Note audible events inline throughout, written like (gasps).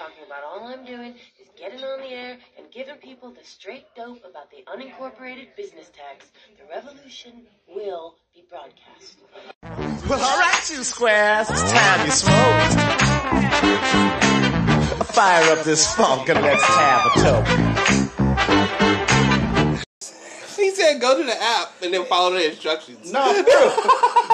talking about. All I'm doing is getting on the air and giving people the straight dope about the unincorporated business tax. The revolution will be broadcast. Well, alright, you squares. It's time you smoke. Fire up this funk and let's have a toke. Said go to the app and then follow the instructions. No, for real.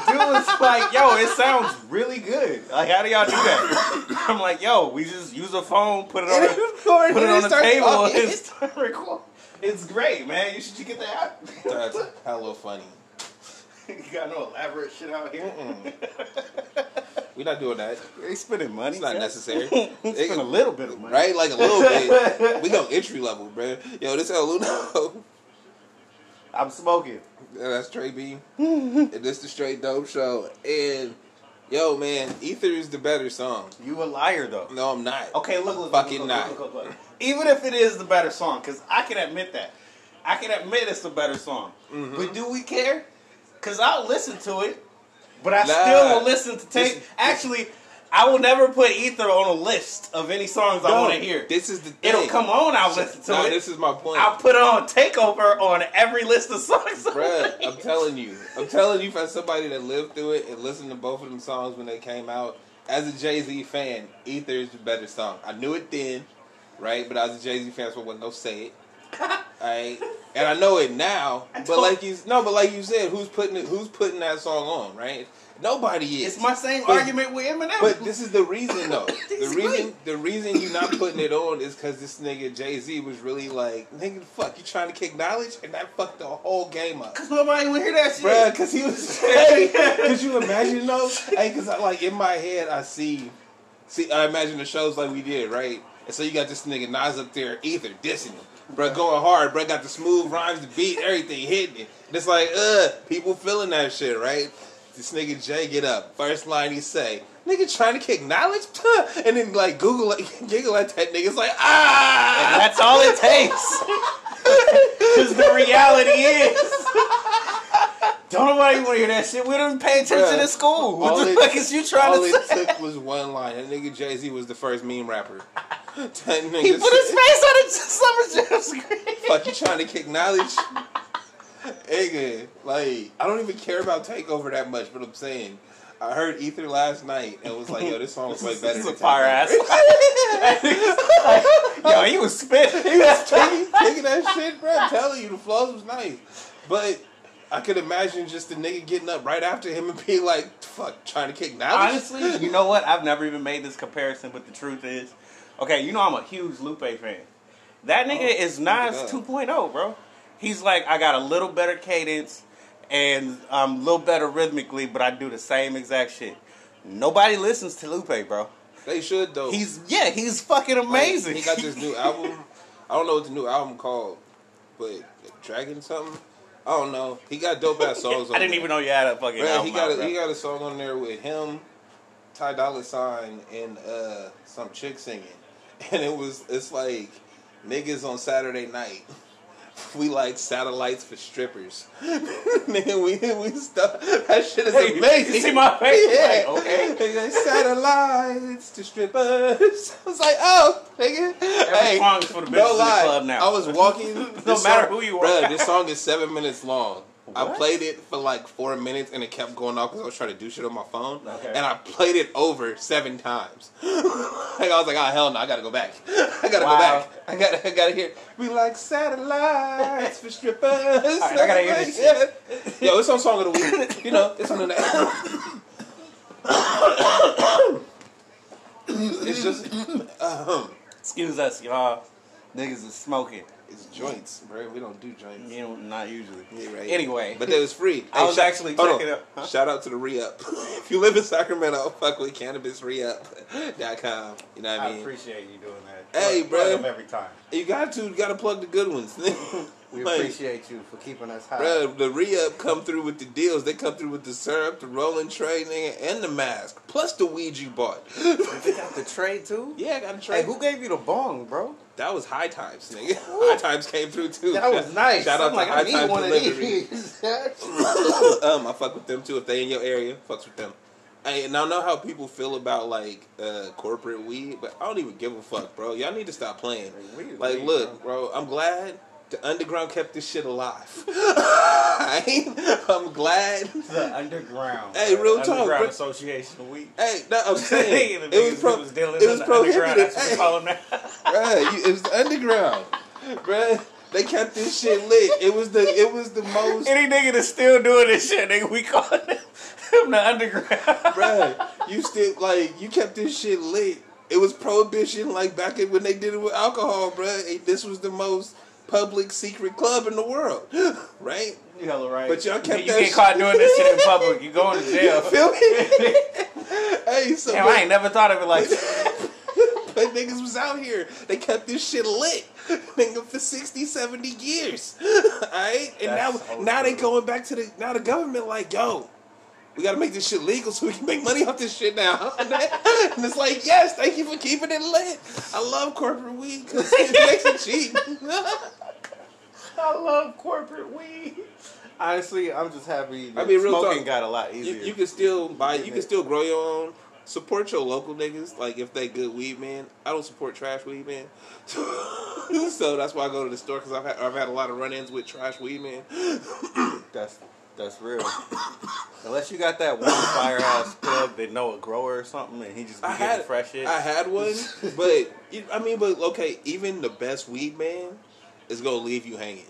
Dude was like, yo, it sounds really good. Like, how do y'all do that? (coughs) I'm like, yo, we just use a phone, put it on, And (laughs) a, put it on the table, talking. and start (laughs) record. It's great, man. You should get the app. That's hella funny. (laughs) you got no elaborate shit out here. We're not doing that. They spending money. It's not yeah. necessary. Spend a little bit of money. Right? Like a little bit. We go entry level, bro. Yo, this El Luno. I'm smoking. Yeah, that's Trey B. and this the Straight Dope Show. And yo, man, Ether is the better song. You a liar though. No, I'm not. Okay, look, look, Fucking look, not. look, look, look, look. Even if it is the better song, because I can admit that. I can admit it's the better song. Mm-hmm. But do we care? Because I'll listen to it, but I Nah. still will listen to take. This- Actually, I will never put Ether on a list of any songs I want to hear. This is the thing. It'll come on, I'll listen to Nah, it. this is my point. I'll put on Takeover on every list of songs. Bruh, I'm telling you. I'm telling you, for somebody that lived through it and listened to both of them songs when they came out, as a Jay Z fan, Ether is the better song. I knew it then, right? But as a Jay Z fan, so I wasn't gonna say it. (laughs) Alright? And I know it now. But like you no, but like you said, who's putting it who's putting that song on, right? Nobody is. It's my same But- argument with Eminem. But this is the reason though. (laughs) The reason great. the reason you not putting it on is because this nigga Jay Z was really like, nigga, fuck, you trying to kick knowledge, and that fucked the whole game up. Cause nobody would hear that shit. Bruh, cause he was. (laughs) Hey, could you imagine though? Hey, cause I, like in my head, I see, see, I imagine the shows like we did, right? And so you got this nigga Nas up there, Ether dissing him, bruh, going hard, bruh, got the smooth rhymes, the beat, everything hitting it. And it's like, uh, people feeling that shit, right? This nigga Jay get up, first line he say, nigga trying to kick knowledge, and then like Google, like, (laughs) giggle at that nigga, it's like, And ah, that's all it takes. (laughs) Because the reality is. Don't nobody want to hear that shit. We don't pay attention Bruh, in school. What all the it- fuck is you trying All to it say? took was one line. That nigga Jay Z was the first meme rapper. (laughs) He put his face on a Summer Jam screen. Fuck you trying to kick knowledge? Nigga, like I don't even care about Takeover that much, but I'm saying I heard Ether last night and was like, yo, this song was way better. This is than a fire ass. (laughs) Yo, he was spitting. he was kicking that shit, bro. I'm telling you, the flows was nice, but. I could imagine just the nigga getting up right after him and being like, "Fuck, trying to kick Now, Honestly, you know what? I've never even made this comparison, but the truth is, okay, you know I'm a huge Lupe fan. That nigga Oh, is Nas 2.0, bro. He's like, I got a little better cadence and I'm a little better rhythmically, but I do the same exact shit. Nobody listens to Lupe, bro. they should though. He's yeah, he's fucking Like, amazing. he got this new (laughs) album. I don't know what the new album called, but Dragon something. I don't know. He got dope ass songs. (laughs) on I didn't there. even know you had a fucking Bruh, album he got out, a, he got a song on there with him, Ty Dolla Sign, and uh, some chick singing, (laughs) and it was it's like niggas on Saturday night. We like satellites for strippers. (laughs) Nigga, we we stuff. That shit is Hey, amazing. you see my face? Yeah. Like, okay. (laughs) Satellites to strippers. (laughs) I was like, oh, nigga. Every song is for the bitches no in the club now. I was walking. No matter song- who you are. Bruh, this song is seven minutes long. I played it for like four minutes and it kept going off because I was trying to do shit on my phone. Okay. And I played it over seven times. (laughs) like I was like, oh hell no, I gotta go back. (laughs) I gotta Wow. go back. I gotta, I gotta hear. We like satellites for strippers. (laughs) right, I gotta hear this shit. Yeah. Yo, it's on song of the week. You know, it's on the. (coughs) it's just, um, (coughs) (coughs) Excuse us, y'all. Niggas is smoking. It's joints, bro. We don't do joints. You know, not usually. Yeah, right. Anyway, But it was free. I was shout- actually checking up- huh? Shout out to the re-up. (laughs) if you live in Sacramento, fuck with cannabisreup.com. You know what I mean? I appreciate you doing that. Hey, Plug- bro. plug them every time. You got to, you got to plug the good ones. (laughs) We Like, appreciate you for keeping us high. Bro, the re-up come through with the deals. They come through with the syrup, the rolling tray, nigga, and the mask, plus the weed (laughs) you bought. They got the trade too. yeah, I got a tray. Hey, who gave you the bong, bro? That was High Times, nigga. (laughs) High Times came through too. That was (laughs) nice. Shout out I'm to like, High I need Times Delivery. (laughs) um, I fuck with them too. If they in your area, fucks with them. Hey, and I know how people feel about like uh, corporate weed, but I don't even give a fuck, bro. Y'all need to stop playing. Like, weed Like, weed, look, bro. I'm glad the underground kept this shit alive. (laughs) I I'm glad. The underground. Hey, real talk, Underground. Association Weed. Hey, no, I'm (laughs) saying The it was pro- was dealing it was the underground, prohibited. That's what we Hey, call them now. bruh, you, it was the underground, bruh. They kept this shit lit. It was the it was the most, Any nigga that's still doing this shit, nigga, we call him him (laughs) the underground. bruh. You still like you kept this shit lit. It was prohibition, like back when they did it with alcohol, bruh. This was the most public secret club in the world, (laughs) right? You hella right. But y'all kept you that get caught doing this shit in public, you going to (laughs) jail. Feel me? (laughs) hey, so Damn, I ain't never thought of it like that. But niggas was out here. They kept this shit lit. Nigga for 60, 70 years. Alright? And That's now so now they going back to the now the government like, yo, we gotta make this shit legal so we can make money off this shit now. (laughs) and it's like, yes, thank you for keeping it lit. I love corporate weed because it (laughs) makes it cheap. (laughs) I love corporate weed. Honestly, I'm just happy I mean, real smoking talk, got a lot you, easier. you can still buy you can still grow your own. Support your local niggas, like if they good weed man. I don't support trash weed man, so that's why I go to the store because I've had I've had a lot of run-ins with trash weed man. that's that's real. Unless you got that one fire ass plug that know a grower or something, and he just be I getting had fresh shit. I had one, (laughs) but I mean, but okay, even the best weed man is gonna leave you hanging.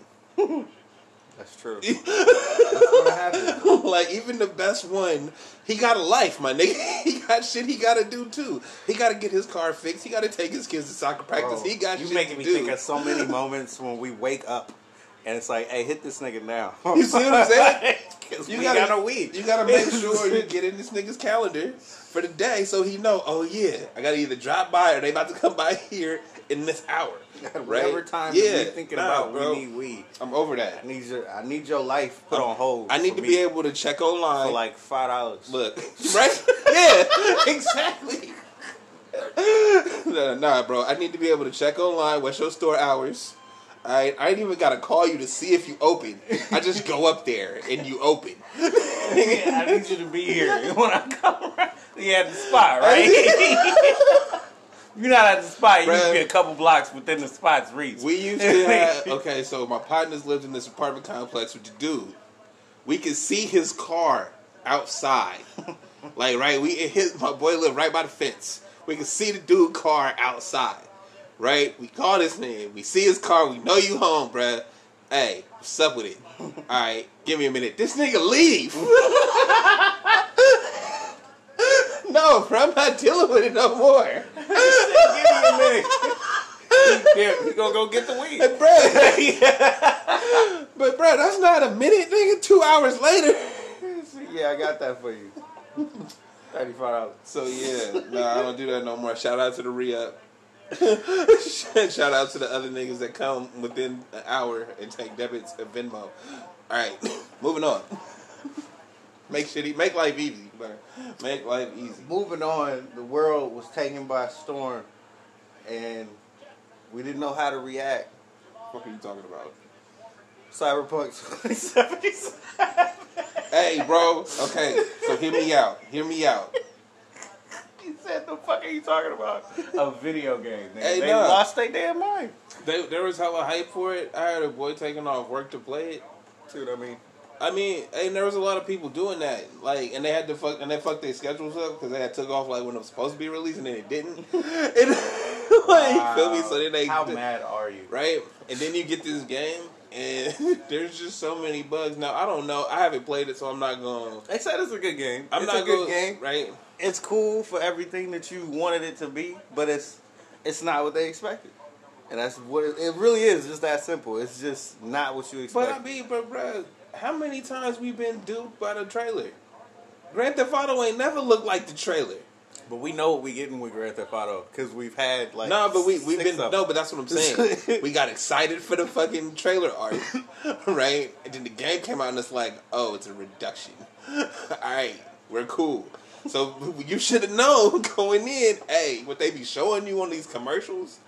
That's true. (laughs) That's what happened. (laughs) like even the best one, he got a life, my nigga. He got shit he gotta do too. He gotta get his car fixed. He gotta take his kids to soccer practice. Bro, he got you making me do. think of so many moments when we wake up and it's like, hey, hit this nigga now. (laughs) You see what I'm saying? (laughs) You gotta, got no weed. You gotta make (laughs) sure you get in this nigga's calendar for the day so he know, oh yeah, I gotta either drop by or they about to come by here in this hour. Right? Whatever time Yeah. you thinking Nah, about, bro. we need weed. I'm over that. I need your I need your life put on hold. I need to me. be able to check online. for like five dollars. Look, right? yeah, exactly. nah, nah, bro. I need to be able to check online. What's your store hours? I I ain't even gotta call you to see if you open. I just go up there and you open. (laughs) I need you to be here (laughs) when I come around. You at the spot, (laughs) right? You're not at the spot. You need to be a couple blocks within the spot's reach. We used to have uh, okay, so my partners lived in this apartment complex with the dude. We could see his car outside. like right, we his my boy lived right by the fence. We could see the dude car outside. Right? We call this nigga. We see his car. We know you home, bruh. Hey, what's up with it? (laughs) Alright, give me a minute. This nigga leave. (laughs) no, bro, I'm not dealing with it no more. (laughs) Give me a minute. We gonna go get the weed. Hey, bruh. But bro, that's not a minute, nigga. Two hours later. Yeah, I got that for you. Thirty-five dollars. So yeah, no, I don't do that no more. Shout out to the re-up. (laughs) Shout out to the other niggas that come within an hour and take debits of Venmo. All right, (coughs) moving on. Make shit, e- make life easy, bro. Make life easy. Moving on, the world was taken by storm, and we didn't know how to react. What are you talking about? Cyberpunk 2077. Hey, bro. Okay, so hear me out. Hear me out. He said, "The fuck are you talking about?" A video game. Nigga. Hey, they nah. lost their damn mind. They, there was hella hype for it. I had a boy taking off work to play it. See what I mean? I mean, and there was a lot of people doing that, like, and they had to fuck, and they fucked their schedules up because they had took off like when it was supposed to be released, and then it didn't. (laughs) and, (laughs) like, feel me? So then they, How mad are you? right? And then you get this game, and (laughs) there's just so many bugs. Now I don't know. I haven't played it, so I'm not going. They said it's a good game. I'm it's not a good gonna, game. right? It's cool for everything that you wanted it to be, but it's it's not what they expected. And that's what it, it really is. Just that simple. It's just not what you expect. But. I mean, but bro, how many times we been duped by the trailer? Grand Theft Auto ain't never looked like the trailer. But we know what we getting with Grand Theft Auto because we've had like no, but we we've six been no, but that's what I'm saying. (laughs) we got excited for the fucking trailer art, right? And then the game came out and it's like, oh, it's a reduction. (laughs) All right, we're cool. So you should have known going in. Hey, what they be showing you on these commercials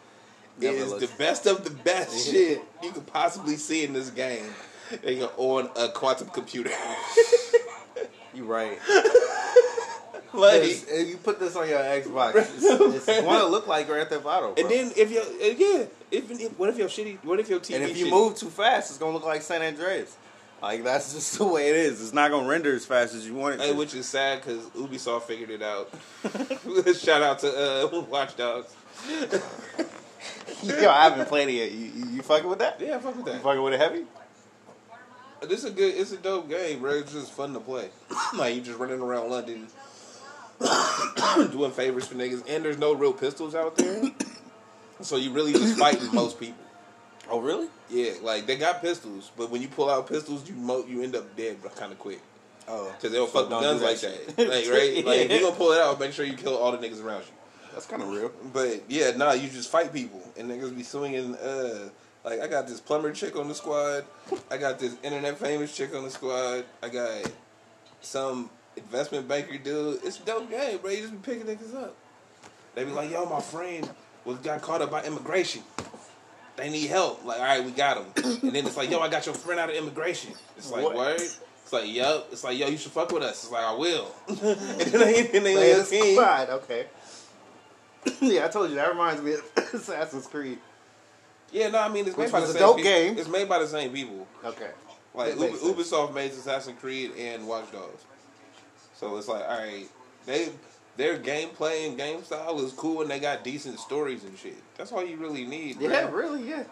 Never is the best of the best shit you could possibly see in this game. Nigga, on a quantum computer. (laughs) You're right. (laughs) Like, if you put this on your Xbox, it's, it's going to look like Grand Theft Auto. Bro. and then if you yeah, if, if what if your shitty, what if your TV and if you shitty? move too fast, it's going to look like San Andreas. Like that's just (laughs) the way it is. It's not going to render as fast as you want it Hey, to. which is sad because Ubisoft figured it out. (laughs) (laughs) Shout out to uh, Watch Dogs. Yo, I haven't played it yet. You, you, you fucking with that? Yeah, fuck with You that. fucking with it heavy? This is a good, it's a dope game, bro. It's just fun to play. (coughs) like you just running around London, (coughs) doing favors for niggas, and there's no real pistols out there, (coughs) so you really just fighting most people. Oh, really? Yeah, like they got pistols, but when you pull out pistols, you mo- you end up dead kind of quick Oh, because they don't So fuck with guns do like that that. Like right, (laughs) like if you gonna pull it out, make sure you kill all the niggas around you. that's kind of real. But yeah, nah, you just fight people, and niggas be swinging. Uh, like I got this plumber chick on the squad, I got this internet famous chick on the squad, I got some investment banker dude. It's a dope game, bro. You just be picking niggas up. They be like, yo, my friend was got caught up by immigration. They need help. Like, all right, we got him. (coughs) And then it's like, yo, I got your friend out of immigration. It's like, What? word. It's like, yup. It's like, yo, you should fuck with us. It's like, I will. (laughs) (laughs) and then they, then they Man, it's fine, okay. (coughs) yeah, I told you that reminds me of (coughs) Assassin's Creed. Yeah, no, I mean it's Which made by the same dope people. game. It's made by the same people. Okay. Like sense. Ubisoft made Assassin's Creed and Watch Dogs. So it's like, all right, they their gameplay and game style is cool, and they got decent stories and shit. That's all you really need. Yeah, really, yeah.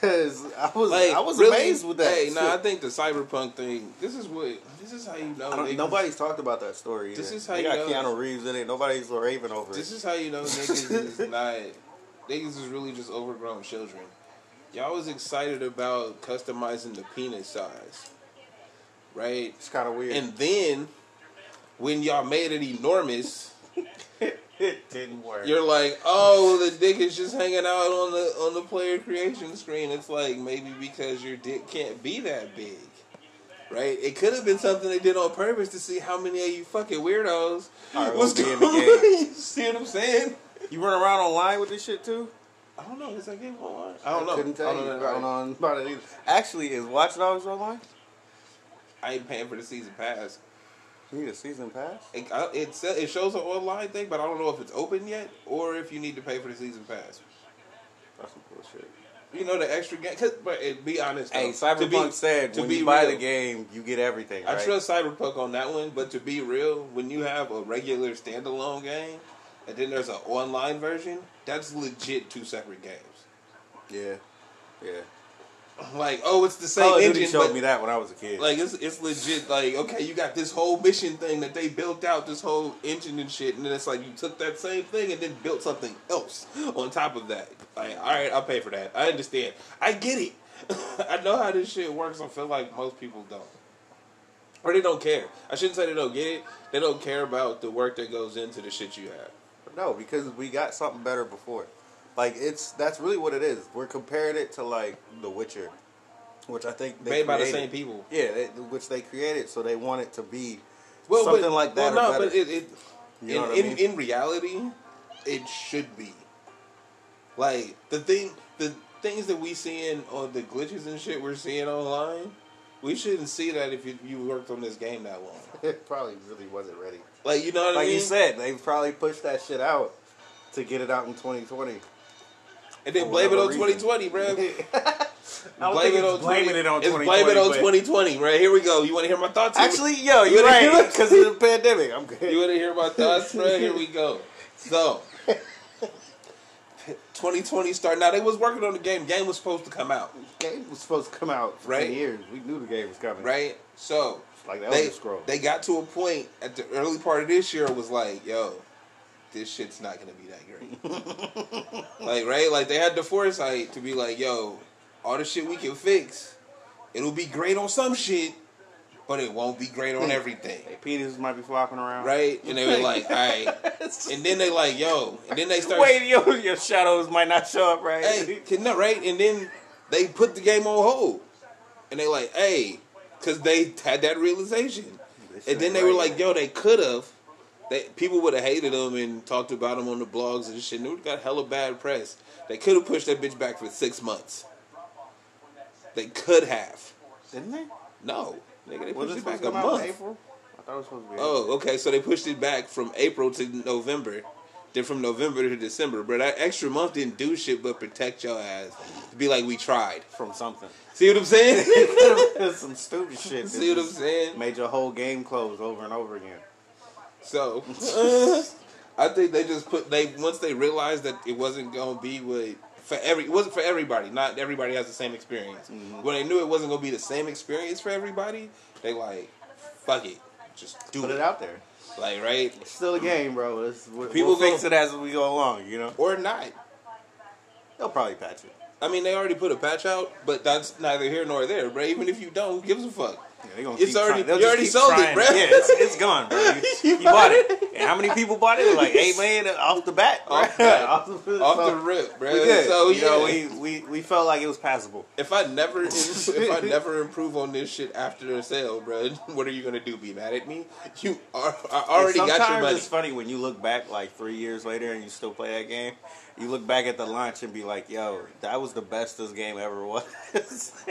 Cause I was Like I was really, amazed with that. Hey, shit. nah, I think the cyberpunk thing. This is what. This is how you know. Nobody's talked about that story. This either. is how they you got know- Keanu Reeves in it. Nobody's raving over This it. is how you know niggas is (laughs) not. Niggas is really just overgrown children. Y'all was excited about customizing the penis size, right? It's kind of weird. And then when y'all made it enormous, it didn't work. you're like, oh, the dick is just hanging out on the on the player creation screen. It's like maybe because your dick can't be that big. Right? It could have been something they did on purpose to see how many of you fucking weirdos Are was gonna the game. (laughs) see what I'm saying? you run around online with this shit too? I don't know. Is that game online? I don't know. Couldn't tell I don't you. know. I don't know about it either. Actually, is Watch Dogs online? I ain't paying for the season pass. You need a season pass. It, it, it shows an online thing, but I don't know if it's open yet or if you need to pay for the season pass. That's some bullshit. You know the extra game. 'cause- But it, be honest, Hey, though, to Cyberpunk be- said to when be you buy real, the game, you get everything. I trust Cyberpunk on that one, but to be real, when you have a regular standalone game and then there's an online version, that's legit two separate games. Yeah, yeah. Like, oh, it's the same Call engine, Duty showed but me that when I was a kid. like it's it's legit. Like, okay, you got this whole mission thing that they built out, this whole engine and shit, and then it's like you took that same thing and then built something else on top of that. Like, all right, I'll pay for that. I understand. I get it. (laughs) I know how this shit works. I feel like most people don't. Or they don't care. I shouldn't say they don't get it. They don't care about the work that goes into the shit you have. No, because we got something better before. Like it's that's really what it is. We're comparing it to like The Witcher, which I think they Made by the same people. Yeah, they, which they created, so they want it to be Well, something but, like that. Well, or no, but it, it You know in, I in, mean? in reality, it should be. Like the thing, the things that we seeing on the glitches and shit we're seeing online, we shouldn't see that if you, you worked on this game that long. (laughs) it probably really wasn't ready. Like you know what I Like mean? you said, they probably pushed that shit out to get it out in 2020. And then (laughs) blame it on reason. 2020, bro. Blame it on blaming 20, it on it's 2020. blame it on 2020, right? Here we go. You want to hear my thoughts? Actually, yo, You you're right because of the pandemic. I'm good. You want to hear my thoughts, bro? Here we go. So, (laughs) 2020 started. Now they was working on the game. Game was supposed to come out, game was supposed to come out for Right. 10 years. We knew the game was coming. right? So Like the they Elder Scrolls. they got to a point at the early part of this year was like, yo, this shit's not gonna be that great. (laughs) like, right? Like they had the foresight to be like, yo, all the shit we can fix, it'll be great on some shit, but it won't be great on everything. Hey, Peters might be flopping around. Right? And they were (laughs) like, all right. And then they like, yo, and then they start Wait, yo, your shadows might not show up right. hey, can no, right? And then they put the game on hold, and they like, hey, because they had that realization, and then they were like, yo, they could have. They people would have hated them and talked about them on the blogs and shit. And they got hella bad press. They could have pushed that bitch back for six months. They could have. Didn't they? No, nigga, they pushed it back a come out in month. April? I thought it was supposed to be. Oh, okay. So they pushed it back from April to November. Then from November to December. Bro, that extra month didn't do shit but protect your ass. To be like, we tried. from something. See what I'm saying? (laughs) Some stupid shit. See what I'm saying? Made your whole game close over and over again. So, (laughs) I think they just put they once they realized that it wasn't gonna be what for every it wasn't for everybody. Not everybody has the same experience. Mm-hmm. When they knew it wasn't gonna be the same experience for everybody, they like, fuck it, just do Put it. it out there. Like right It's still a game, bro. It's, we, People we'll fix it as we go along. You know, or not. they'll probably patch it. I mean, they already put a patch out, but that's neither here nor there, bro. Even if you don't, who gives a fuck? Yeah, It's already- you already sold it, bro. Yeah, it's, it's gone, bro. You, (laughs) You you bought bought it. And how many people bought it? Like eight million off the bat. bro. (laughs) Off the- off the, Off so the rip, bro. We good. So you know, we, we we felt like it was passable. If I never (laughs) if I never improve on this shit after the sale, bro, what are you gonna do? Be mad at me? You are I already got your sometimes money. It's funny when you look back like three years later and you still play that game. You look back at the launch and be like, "Yo, that was the best this game ever was." (laughs)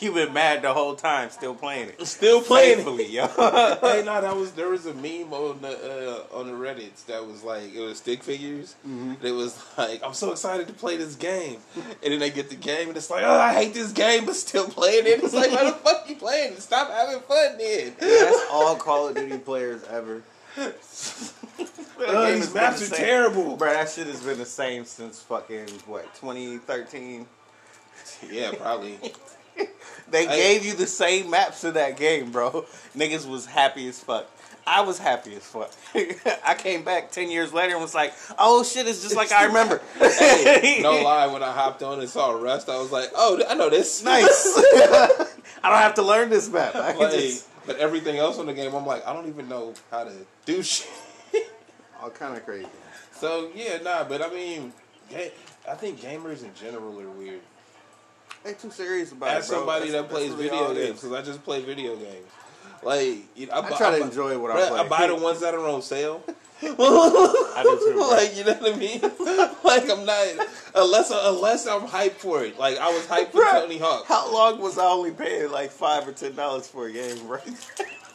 You've been mad the whole time, still playing it. Still playing. it. Faithfully, yo. (laughs) hey, no, that was there was a meme on the uh, on the Reddits that was like it was stick figures. Mm-hmm. It was like I'm so excited to play this game, and then they get the game and it's like oh I hate this game but still playing it. It's like why the (laughs) fuck you playing? it? Stop having fun then. That's all Call of Duty players ever. Oh, these maps are terrible. Bro, that shit has been the same since fucking what 2013. Yeah, probably. (laughs) They I- gave you the same maps in that game, bro. Niggas was happy as fuck. I was happy as fuck. (laughs) I came back ten years later and was like, "Oh shit, it's just like I remember." (laughs) Hey, no lie, when I hopped on and saw Rust, I was like, oh, I know this. nice. I don't have to learn this map. I can Like, just but everything else on the game, I'm like, I don't even know how to do shit. All kind of crazy. So yeah, nah, but I mean, ga- I think gamers in general are weird. They too serious about As it, bro. somebody That's- that plays really video games, because I just play video games. Like, you know, I, I bu- try to bu- enjoy what I play. I buy the ones that are on sale. (laughs) I do too. bro. like, you know what I mean? (laughs) like, I'm not unless unless I'm hyped for it. Like, I was hyped for Bruh, Tony Hawk. How long was I only paying like five or ten dollars for a game, right? (laughs)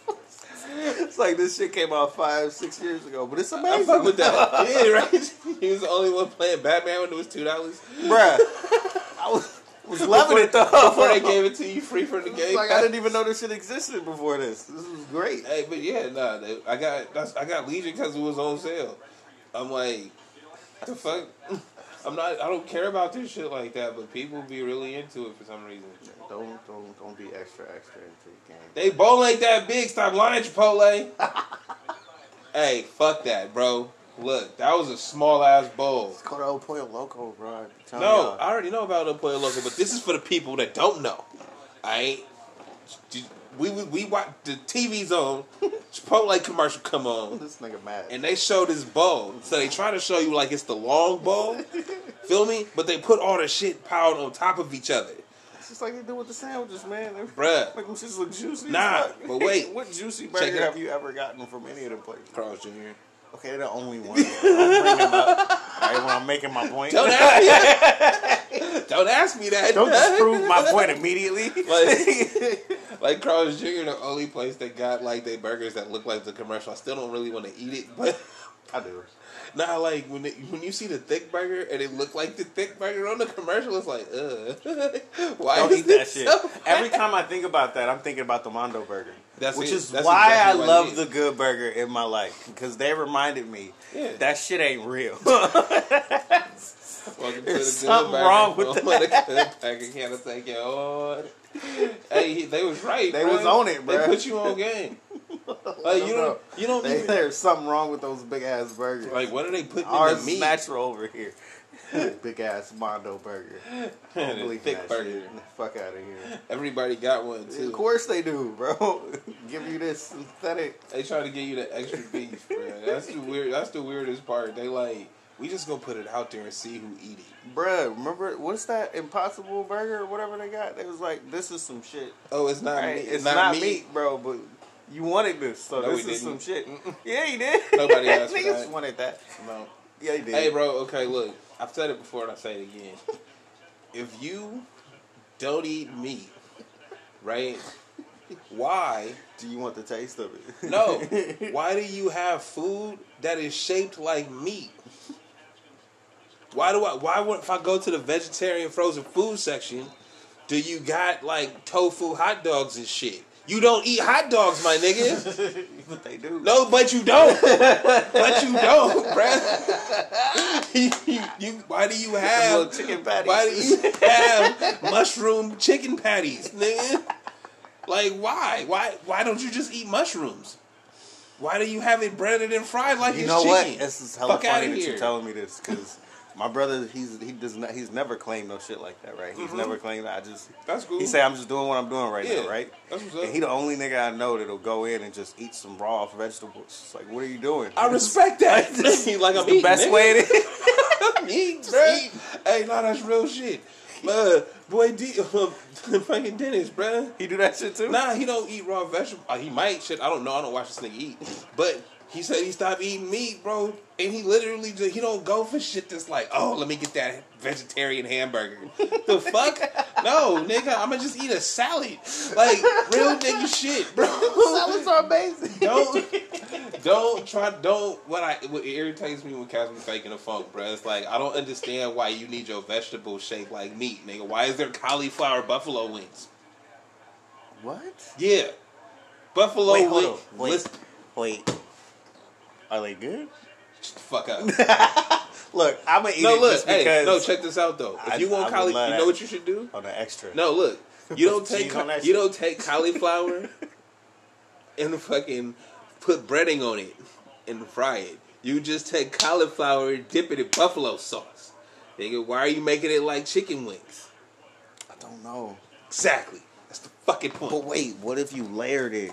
(laughs) it's like this shit came out five, six years ago, but it's amazing. I fuck with that. (laughs) yeah, right. (laughs) He was the only one playing Batman when it was two dollars. Bruh. I was, was loving it though. Before they gave it to you free for the game. like I didn't even know this shit existed before this. This was great. Hey, but yeah, nah, they- I got that's, I got Legion because it was on sale. I'm like, the fuck. I'm not. I don't care about this shit like that, but people be really into it for some reason. Don't don't don't be extra extra into the game. They bowl ain't that big. Stop lying, Chipotle. (laughs) hey, fuck that, bro. Look, that was a small ass bowl. It's called El Pollo Loco, bro. No, y'all. I already know about El Pollo Loco, but this is for the people that don't know. I we we, we watch the TV's on. (laughs) Chipotle commercial come on. this nigga mad. and they show this bowl. So they try to show you like it's the long bowl. (laughs) Feel me? But they put all the shit piled on top of each other. Just like they do with the sandwiches, man. They're, (laughs) Bruh. Them shit look juicy. Nah, but wait. (laughs) what juicy burger have you ever gotten from any of the places? Carl's Jr. Okay, they're the only one. (laughs) Don't bring up. All right, when I'm making my point. Don't ask me. Don't ask me that. Don't disprove my point immediately. Like, like Carl's Jr. the only place that got like they burgers that look like the commercial. I still don't really want to eat it, but I do. Nah, like when it, when you see the thick burger and it look like the thick burger on the commercial, it's like, uh, (laughs) why Don't is eat that shit. so Every time I think about that, I'm thinking about the Mondo Burger. That's which it. is That's why exactly I love is. the good burger in my life because they reminded me Yeah. that shit ain't real. (laughs) Welcome There's to the something good wrong with burger. that. the good burger (laughs) can't take you on. Hey, they was right. They bruh. was on it, bro. They put you on game. (laughs) Like you don't, you don't They- even there's something wrong with those big ass burgers. like. What are they putting in Ours the is meat? natural over here. (laughs) big ass Mondo burger. In thick burger. Fuck out of here. Everybody got one too. Of course they do, bro. Give you this synthetic. They try to give you the extra beef, bro. That's the weird. That's the weirdest part. They like, we just gonna put it out there and see who eat it. Bruh, remember what's that Impossible Burger or whatever they got? They was like, this is some shit. Oh, it's not Right? meat. It's not, meat. bro, but you wanted this, so No, this is some didn't. shit. Mm-mm. (laughs) Yeah, you did. Nobody asked for (laughs) that. wanted that. No. Yeah, you did. Hey, bro. Okay, look. I've said it before and I say it again. (laughs) If you don't eat meat, right? why Do you want the taste of it? no why do you have food that is shaped like meat? Why do I why would if I go to the vegetarian frozen food section, do you got like tofu hot dogs and shit? You don't eat hot dogs, my nigga. (laughs) but they do. No, but you don't. but you don't, bruh. you, (laughs) you- why do you have chicken patties. Why do you have mushroom chicken patties, nigga? Like why? Why why don't you just eat mushrooms? Why do you have it breaded and fried like You it's know what? chicken? This is hella Fuck funny that you're telling me this because my brother, he's he does not, he's never claimed no shit like that, right? He's never claimed that. I just Mm-hmm. That's cool. He say I'm just doing what I'm doing right Yeah, now, right? that's what's up. And he the only nigga I know that'll go in and just eat some raw vegetables. It's like, what are you doing? I respect that. (laughs) (laughs) like I'm the eating, best nigga. way to. (laughs) eat, bruh. Hey, no, that's real shit. Uh, boy, D, fucking Dennis, bruh. He do that shit too. Nah, he don't eat raw vegetables. Uh, he might. Shit, I don't know. I don't watch this nigga eat. But he said he stopped eating meat, bro. And he literally just, he don't go for shit that's like, oh, let me get that vegetarian hamburger. the (laughs) fuck? No, nigga, I'ma just eat a salad. Like real nigga shit, bro. (laughs) Salads are amazing. don't don't try don't what I what irritates me when cats be faking a funk, bro. It's like I don't understand why you need your vegetables shaped like meat, nigga. Why is there cauliflower buffalo wings? What? Yeah. Buffalo Wait, hold wing. on. Wait. Wait. Are they good? shut the fuck up. (laughs) Look, I'm gonna eat no, it look, just hey, because. no, check this out though. If I- you want cauliflower, you that. know what you should do? on the extra. No, look, you don't (laughs) take that you shit? don't take cauliflower (laughs) and fucking put breading on it and fry it. You just take cauliflower, and dip it in buffalo sauce. Nigga, why are you making it like chicken wings? I don't know. Exactly. That's the fucking point. But wait, what if you layered it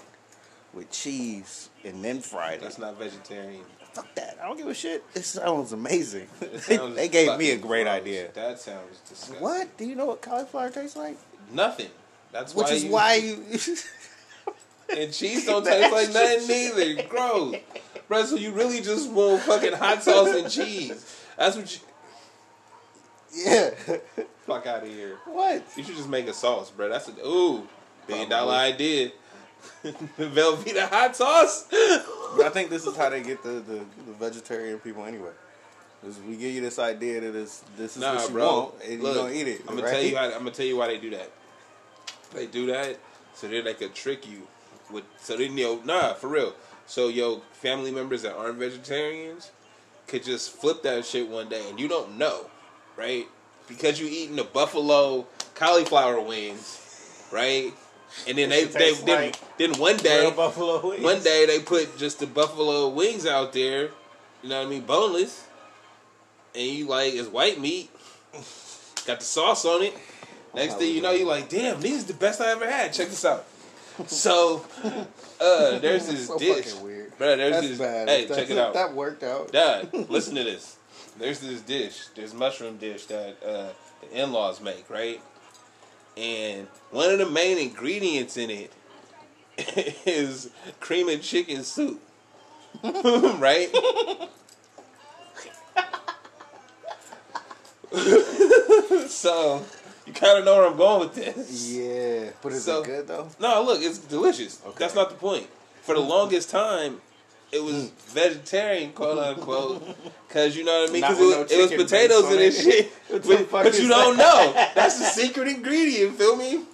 with cheese and then fried That's not vegetarian. Fuck that. I don't give a shit. This sounds amazing. (laughs) they, Sounds they gave me a great gross. idea. That sounds disgusting. What? Do you know what cauliflower tastes like? Nothing. That's why. Which why is you, why you. (laughs) And cheese don't (laughs) taste like nothing neither. Gross. Bro, so you really just want fucking hot sauce and cheese. That's what you. yeah. Fuck out of here. what? You should just make a sauce, bro. That's a. Ooh. Billion dollar idea. (laughs) Velveeta hot sauce? I think this is how they get the, the, the vegetarian people anyway. Is we give you this idea that this this is Nah, what you bro. want and Look, you don't eat it. I'm gonna right? tell you. How, I'm gonna tell you why they do that. They do that so then they could trick you with. So then know nah, for real. So yo, family members that aren't vegetarians could just flip that shit one day, and you don't know, right? Because you eating the buffalo cauliflower wings, right? And then they, It they tastes then, like then one day buffalo wings. one day they put just the buffalo wings out there, you know what I mean, boneless, and you like it's white meat, got the sauce on it. Next thing you know, you like, damn, these is the best I ever had. Check this out. So, (laughs) uh, there's this so dish, fucking weird. bro. There's That's this. bad. Hey, That- check it out. (laughs) That worked out. Dad, listen to this. There's this dish, this mushroom dish that uh, the in-laws make, right? And one of the main ingredients in it (laughs) is cream and chicken soup, (laughs) right? (laughs) so you kind of know where I'm going with this. Yeah, but is So- it good though? No, look, it's delicious. Okay. That's not the point. For the mm. longest time, it was vegetarian, quote unquote, (laughs) because you know what I mean. Because it, was- no it was potatoes in this it. shit, (laughs) but, but you that? don't know. (laughs) That's the secret ingredient. Feel me?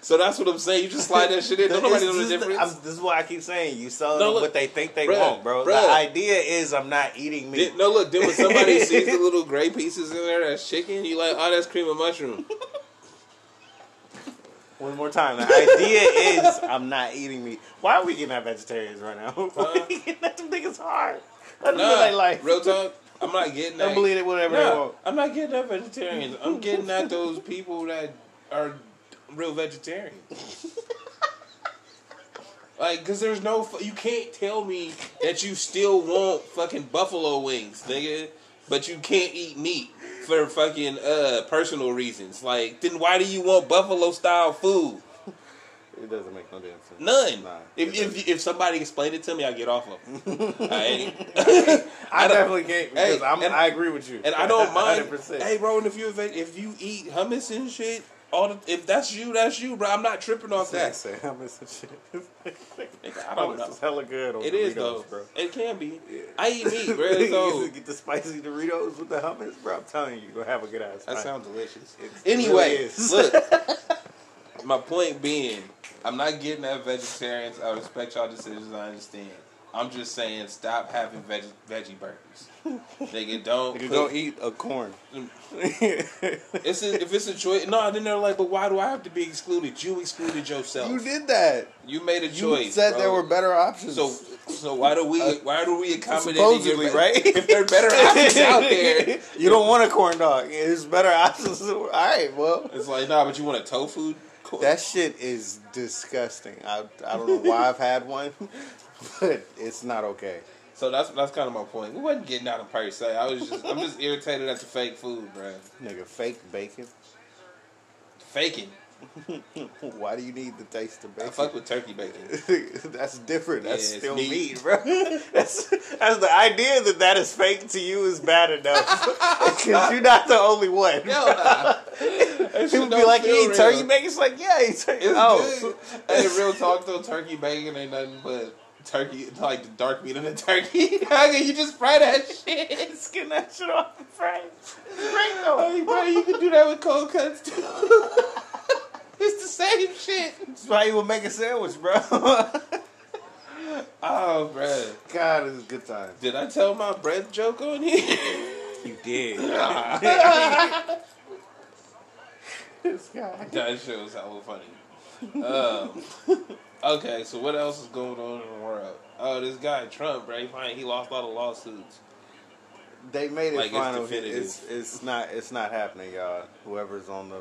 so that's what I'm saying. You just slide that shit in. Don't nobody know the difference. I'm- this is why I keep saying you sell No, look, what they think they bruh, want, bro. bruh. The idea is I'm not eating meat. Then- no, look. Then when somebody sees the little gray pieces in there, that's chicken. You like, oh, that's cream of mushroom. One more time. The idea is I'm not eating meat. Why are we getting at vegetarians right now? Why (laughs) are we getting at them niggas hard? Let them Nah, life. real talk. I'm not getting They that. believe it whatever they Nah, want. I'm not getting at vegetarians. I'm getting at those people that are real vegetarians. (laughs) like, cause there's no, you can't tell me that you still want fucking buffalo wings, nigga, but you can't eat meat for fucking uh personal reasons. Like, then why do you want buffalo style food? It doesn't make no damn sense. None. Nah, if, if if somebody explained it to me, I get off of them. Alright? (laughs) I, don't- definitely can't because Hey, I'm, and- I agree with you. And I don't (laughs) mind. 100%. Hey, bro, and if you if you eat hummus and shit, all the, if that's you, that's you, bro. I'm not tripping off that. Say hummus and shit. (laughs) Nigga, I don't Hummus know. is hella good. On It Doritos, is though. bro. It can be. I eat meat, (laughs) bro. you So get the spicy Doritos with the hummus, bro. I'm telling you, you're gonna have a good ass. that sounds delicious. It Anyway, look. (laughs) My point being, I'm not getting at vegetarians. I respect y'all decisions. I understand. I'm just saying, stop having veg- veggie burgers. Nigga, don't. You put- go eat a corn. Mm. It's a, if it's a choice. No, then they're like, but why do I have to be excluded? You excluded yourself. you did that. You made a You choice. You said bro. there were better options. So, so why do we? Uh, why do we accommodate? supposedly, your- right? If there are better (laughs) options out there, you don't want a corn dog. There's better options. All right, well. it's like, nah, but you want a tofu? Cool. That shit is disgusting. I, I don't know why I've had one, (laughs) but it's not okay. So that's that's kind of my point. We wasn't getting out of per se. I was just I'm just irritated at the fake food, bro. Nigga, fake bacon. Faking. (laughs) Why do you need the taste of I bacon? fuck with turkey bacon. (laughs) that's different. That's Yeah, still meat. meat, bro. that's, that's the idea that that is fake to you is bad enough because you're not the only one. Hell nah. That shit People be like, "You feel eat real. turkey bacon?" It's like, "Yeah, I eat turkey." It's oh, good. Hey, real talk though, turkey bacon ain't nothing but turkey, like the dark meat in the turkey. (laughs) How can you just fry that shit? skin that shit off the frame. Hey, bro, you can do that with cold cuts too. (laughs) it's the same shit. That's why you would make a sandwich, bro. (laughs) Oh, bro. God, it's a good time. Did I tell my bread joke on here? You did. This guy. that shit was hella funny. Um, okay, so what else is going on in the world? Oh, this guy Trump, bro. He, finally, he lost all the lawsuits. They made it Like, final. definitive. It's, it's not it's not happening, y'all. Whoever's on the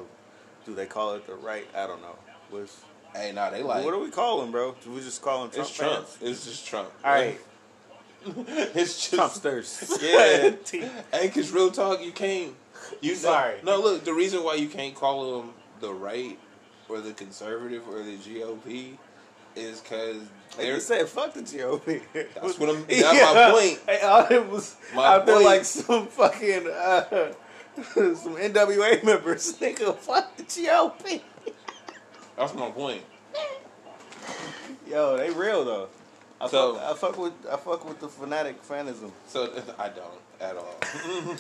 do they call it the right? I don't know. What's, Hey, nah, they like what are we calling, bro? Do we just call him Trump? it's Trump. fans? It's just Trump. All right, (laughs) it's just Trumpsters. (laughs) Yeah. (laughs) Hey, cause real talk, you can't. (laughs) You Sorry. No, look. The reason why you can't call them the right or the conservative or the GOP is because They they're. said fuck the GOP. That's what I'm. (laughs) That's my point. All it was My there point. like some fucking uh, (laughs) some NWA members. Nigga, fuck the GOP. That's my point. Yo, they real though. I, So- fuck, I fuck with I fuck with the fanatic fanism. So I don't at all. (laughs)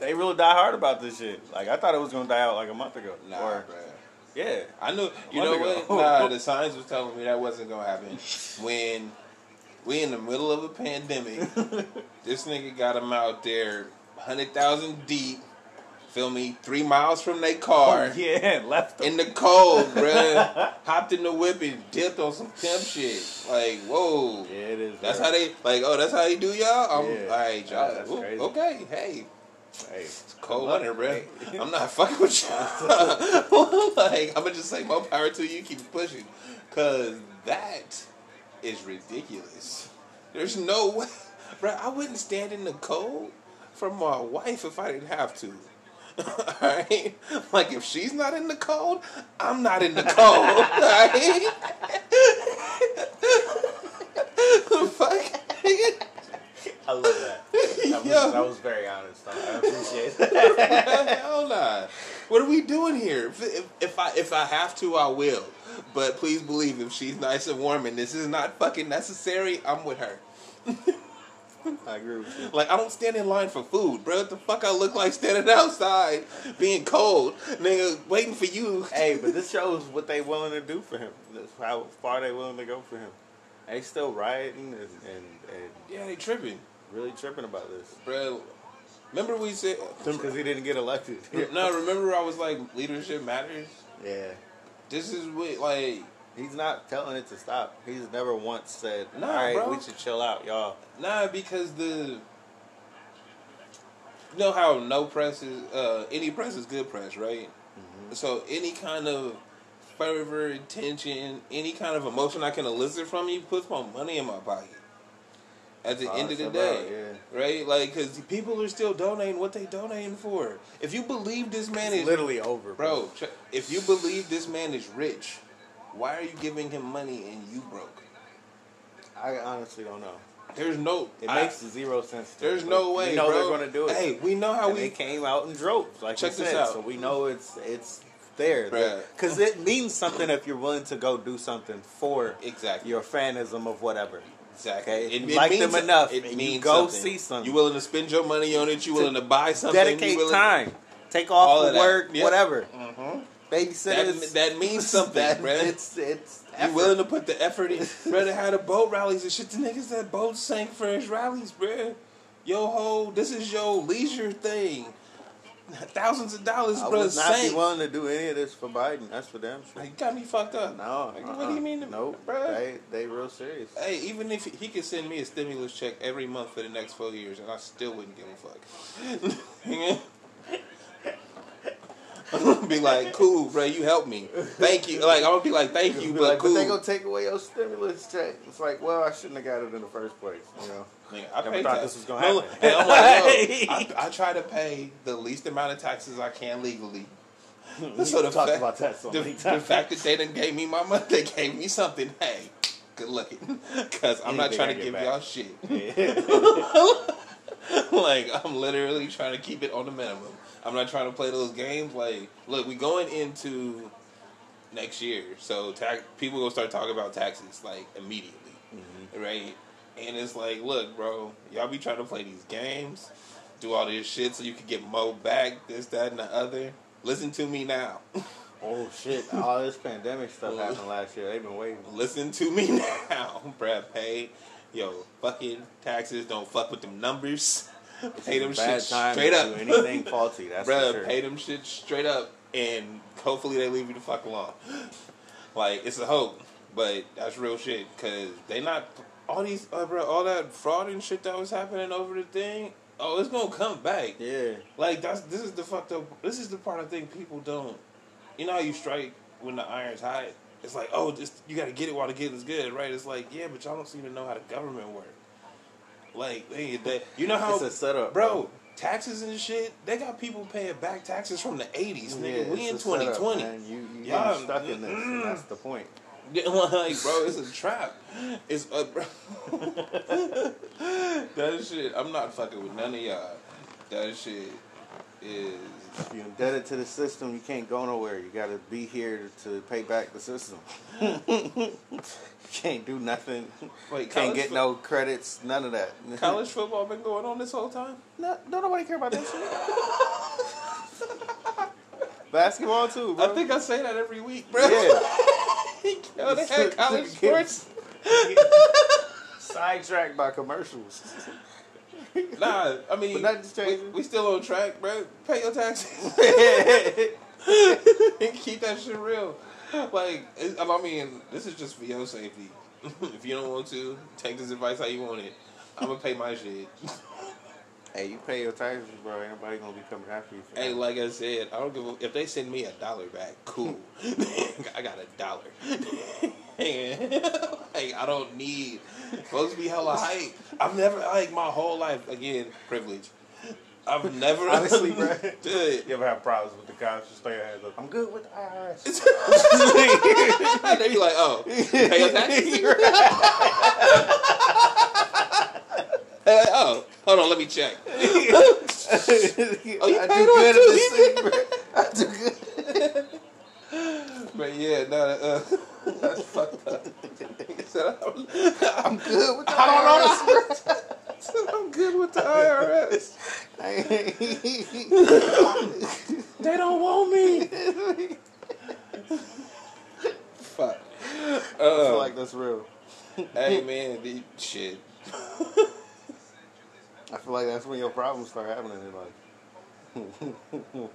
They really die hard about this shit. Like I thought it was gonna die out like a month ago. Nah, Or- yeah. I knew. You know ago. what? (laughs) Nah, the signs was telling me that wasn't gonna happen. When we in the middle of a pandemic, (laughs) this nigga got him out there, hundred thousand deep. Feel me? Three miles from their car. Oh, yeah, (laughs) left them. In the cold, (laughs) bruh. Hopped in the whip and dipped on some temp shit. Like, whoa. yeah, it is. That's bro. how they like. Oh, that's how they do y'all. I'm Yeah. all right, y'all. That's Ooh, crazy. Okay, hey, Hey, it's cold winter, bro. Hey. I'm not (laughs) fucking with y'all. like, I'm gonna just say more power to you. Keep pushing, cause that is ridiculous. There's no way, bro. I wouldn't stand in the cold for my wife if I didn't have to. (laughs) Alright? Like if she's not in the cold, I'm not in the cold. (laughs) Alright? fuck? I love that. That was, Yo. that was very honest. I appreciate that. (laughs) Hell nah. What are we doing here? If, if, if I if I have to, I will. But please believe, if she's nice and warm and this is not fucking necessary, I'm with her. (laughs) I agree with you. Like I don't stand in line for food, bro. What the fuck I look like standing (laughs) outside, being cold, nigga, waiting for you. Hey, (laughs) but this shows what they willing to do for him. That's how far they willing to go for him. They still rioting and, and, and Yeah, they tripping, really tripping about this. bro. Remember we said. Because he didn't get elected. No, remember I was like, leadership matters. Yeah. This is what like He's not telling it to stop. He's never once said, Nah, "All right, bro. we should chill out, y'all." Nah, because the you know how no press is uh, any press is good press, right? So any kind of fervor, attention, any kind of emotion I can elicit from you puts more money in my pocket. At the Oh, end of the day, bro, right? Like, because people are still donating what they donating for. If you believe this man It's is literally over, bro, ch- if you believe this man is rich, why are you giving him money and you broke? I honestly don't know. There's no. It I- makes zero sense. To There's me, no way. We know bro. they're going to do it. Hey, we know how and we. they came out in droves, like Check this said. out. So we know it's it's there. Because it means something if you're willing to go do something for Exactly. your fanism of whatever. Exactly. Okay, if you like them enough, It and you means go something. see something. You willing to spend your money on it? You willing to buy something? Dedicate willing- time. Take off of of work, Yep. whatever. Mhm. Babysitters. That, that means (laughs) something, that, bruh. It's it's. You willing to put the effort in? (laughs) Brother had the boat rallies and shit. The niggas that boat sank for his rallies, bruh. Yo ho, this is your leisure thing. Thousands of dollars, I bro. would not Sank. be willing to do any of this for Biden. That's for damn sure. You got me fucked up. No, Like, uh-uh. what do uh-uh. you mean, Nope, bro? They they real serious. Hey, even if he could send me a stimulus check every month for the next four years, and I still wouldn't give a fuck. (laughs) (laughs) be like, cool, bro, you helped me. Thank you. Like, I'm gonna be like, thank you, but like, cool. But they gonna take away your stimulus check. It's like, well, I shouldn't have got it in the first place. You know. Nigga, I Never pay thought tax. this was gonna No, happen. and I'm like, yo, I, I try to pay the least amount of taxes I can legally. (laughs) so the talked fact, about that so the, many the fact that they didn't gave me my money, (laughs) they gave me something. Hey, good looking, because I'm not trying to give back. y'all shit. Yeah. like I'm literally trying to keep it on the minimum. I'm not trying to play those games. Like, look, we going into next year, so tax people gonna start talking about taxes like immediately, mm-hmm. right? And it's like, look, bro, y'all be trying to play these games, do all this shit so you can get Mo back, this, that, and the other. Listen to me now. (laughs) oh shit! All this pandemic stuff happened last year. They've been waiting. Listen to me (laughs) now, Brad Pay yo fucking taxes. Don't fuck with them numbers. Pay them It's a bad shit straight up. anything faulty. That's Bruh, for sure. pay them shit straight up, and hopefully they leave you the fuck alone. Like it's a hope, but that's real shit. Cause they not all these, uh, bro, all that fraud and shit that was happening over the thing. Oh, it's gonna come back. Yeah. Like that's this is the fucked up. This is the part I think people don't. You know how you strike when the iron's hot. It's like, oh, just you got to get it while the getting's good, right? It's like, yeah, but y'all don't seem to know how the government work. Like, they, they, you know how, It's a setup, bro. bro. Taxes and shit. They got people paying back taxes from the '80s, nigga. Yeah, we in it's a setup, 2020. man. You you stuck in this, mm-mm. that's the point. (laughs) Like, bro, it's a trap. It's a bro. (laughs) that shit. I'm not fucking with none of y'all. That shit is. If you're indebted to the system, you can't go nowhere. You got to be here to pay back the system. (laughs) you can't do nothing. Wait, can't get fo- no credits. None of that. (laughs) College football been going on this whole time. No, don't nobody care about that shit. (laughs) Basketball too, bro. I think I say that every week, bro. yeah. Yo, they had college sports. Sidetracked by commercials. (laughs) Nah, I mean, nothing's we, changing. we still on track, bro. Pay your taxes. (laughs) (laughs) Keep that shit real. Like, I mean, this is just for your safety. if you don't want to, take this advice how you want it. I'm gonna pay my shit. Hey, you pay your taxes, bro. Ain't nobody gonna be coming after you. For Hey, that. like I said, I don't give a, if they send me a dollar back, cool. (laughs) (laughs) I got a dollar. (laughs) like I don't need supposed to be hella hype. I've never like my whole life again privilege. I've never Honestly, bro. Dude. You ever have problems with the cops? Just your hands up. I'm good with the IRS. they be like, oh, pay your taxes? Oh, hold on, let me check. (laughs) oh, you I paid good too, thing. I do good. But yeah, no, uh, (laughs) that's fucked up. Said, I'm, I'm good with the I don't IRS. know. said, I'm good with the IRS. (laughs) They don't want me. Fuck. I feel Uh, like that's real. hey man, the shit. I feel like that's when your problems start happening in life. (laughs)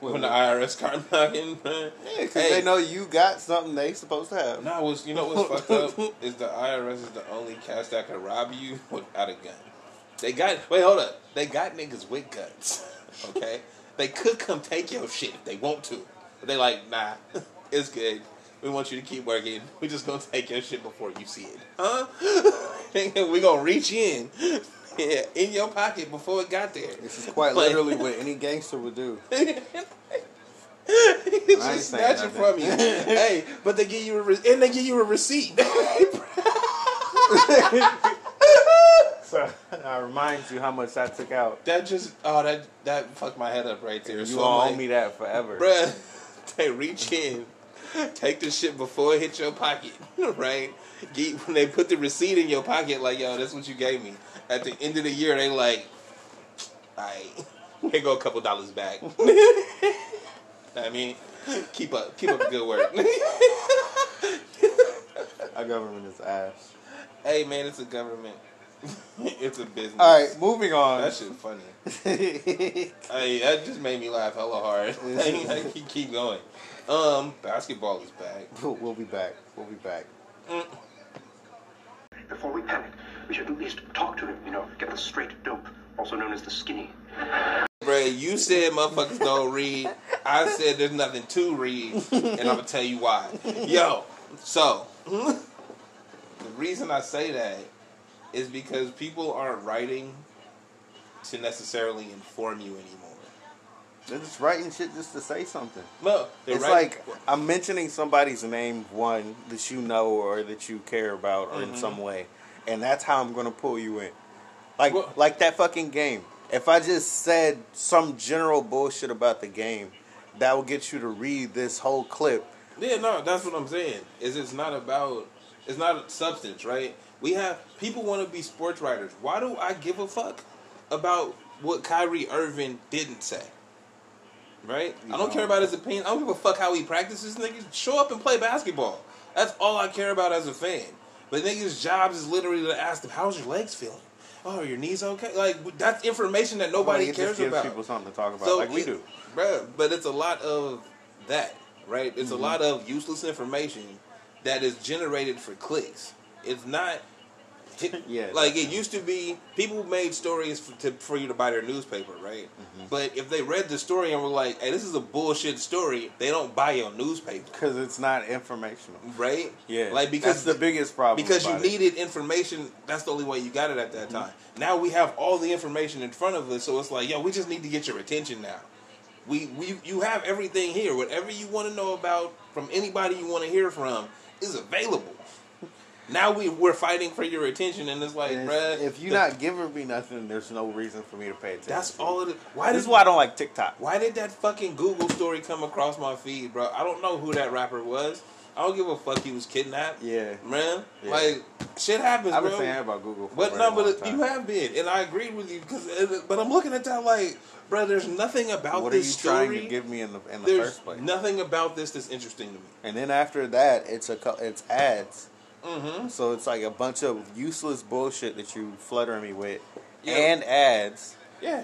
When the IRS start (laughs) knocking, man. Because Hey. they know you got something they supposed to have. No, what's you know what's fucked (laughs) up is the IRS is the only cast that can rob you without a gun. They got wait, hold up. They got niggas with guns. Okay, they could come take your shit if they want to, but they like nah, it's good. We want you to keep working. We just gonna take your shit before you see it, huh? we gonna reach in, yeah, in your pocket before it got there. This is quite Like- literally what any (laughs) gangster would do. He just saying snatch it nothing. from you. (laughs) hey, but they give you a re- and they give you a receipt. (laughs) So I remind you how much I took out. that just oh that that fucked my head up right there. You so all owe like, me that forever. bruh, they reach in, take the shit before it hit your pocket, right? Get, when they put the receipt in your pocket, like, yo, that's what you gave me. At the end of the year, they like, alright, (laughs) here go a couple dollars back. (laughs) I mean, keep up, keep up the good work. (laughs) Our government is ass. hey man, it's a government. it's a business. All right, moving on. That shit funny. Hey, that just made me laugh hella hard. I keep, keep going. Um, basketball is back. we'll be back. We'll be back. Before we panic, we should at least talk to him, you know, get the straight dope, also known as the skinny. Bruh, you said motherfuckers don't read. I said there's nothing to read, and I'm gonna tell you why. Yo, so the reason I say that is because people aren't writing to necessarily inform you anymore. They're just writing shit just to say something. No, they're it's writing- like I'm mentioning somebody's name, one that you know or that you care about, or in mm-hmm. some way, and that's how I'm gonna pull you in. Like, Well- like that fucking game. If I just said some general bullshit about the game, that will get you to read this whole clip. Yeah, no, that's what I'm saying. Is it's not about it's not substance, right? We have people want to be sports writers. Why do I give a fuck about what Kyrie Irving didn't say? Right? I don't care about his opinion. I don't give a fuck how he practices. Niggas show up and play basketball. That's all I care about as a fan. But niggas' jobs is literally to ask them, "How's your legs feeling? Oh, are your knees okay?" Like that's information that nobody Like, it cares just gives about. people something to talk about, like we it- do. bruh, But it's a lot of that, right? It's Mm-hmm. a lot of useless information that is generated for clicks. It's not. (laughs) Yeah, like it used to be, people made stories for, to, for you to buy their newspaper, right? Mm-hmm. But if they read the story and were like, "Hey, this is a bullshit story," they don't buy your newspaper, Because it's not informational. right? Yeah, like because that's the biggest problem. because you it. needed information. That's the only way you got it at that time. Now we have all the information in front of us, so it's like, yo, we just need to get your attention now. We, we you have everything here. Whatever you want to know about from anybody you want to hear from is available. Now we we're fighting for your attention, and it's like, And bruh, if, you're the- not giving me nothing, there's no reason for me to pay attention. that's all it. of it. Why This did is why I don't like TikTok. why did that fucking Google story come across my feed, bro? I don't know who that rapper was. I don't give a fuck. He was kidnapped. Yeah. man. Yeah. Like shit happens, I've been bro. saying that about Google for But a no, but long it- time. you have been, and I agree with you because. Uh, but I'm looking at that like, bro. There's nothing about What are you this trying to give me in the in the there's first place? nothing about this that's interesting to me. And then after that, it's a it's ads. Mm-hmm. So it's like a bunch of useless bullshit that you flutter me with, Yeah. and ads. Yeah.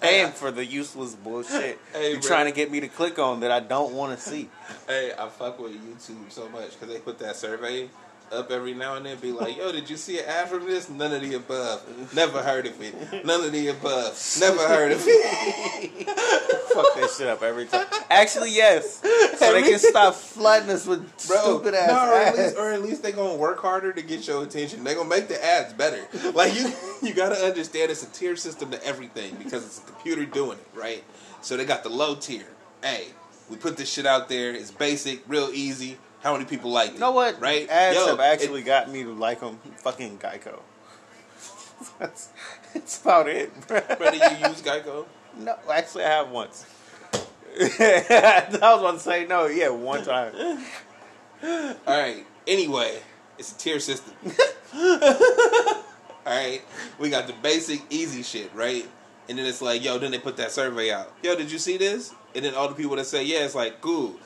Paying for the useless bullshit (laughs) Hey, you're bro. trying to get me to click on that I don't want to see. (laughs) Hey, I fuck with YouTube so much because they put that survey up every now and then. Be like, yo, did you see an ad from this? None of the above. Never heard of it. None of the above. Never heard of it. (laughs) Fuck that shit up every time. Actually, yes. So they can stop flooding us with Bro, stupid ass no, or at ads. least, or at least they gonna work harder to get your attention. They gonna make the ads better. Like you, (laughs) you gotta understand it's a tier system to everything because it's a computer doing it, right? So they got the low tier. Hey, we put this shit out there. It's basic, real easy. How many people like it? You know what? Right? Ads Yo, have actually it- got me to like them. Fucking Geico. (laughs) That's, that's about it. bro. Brother, you use Geico? No, actually, I have once. (laughs) I was about to say no. Yeah, one time. (laughs) All right. Anyway, it's a tier system. (laughs) All right. We got the basic, easy shit, right? And then it's like, yo, then they put that survey out. Yo, did you see this? And then all the people that say, yeah, it's like, cool.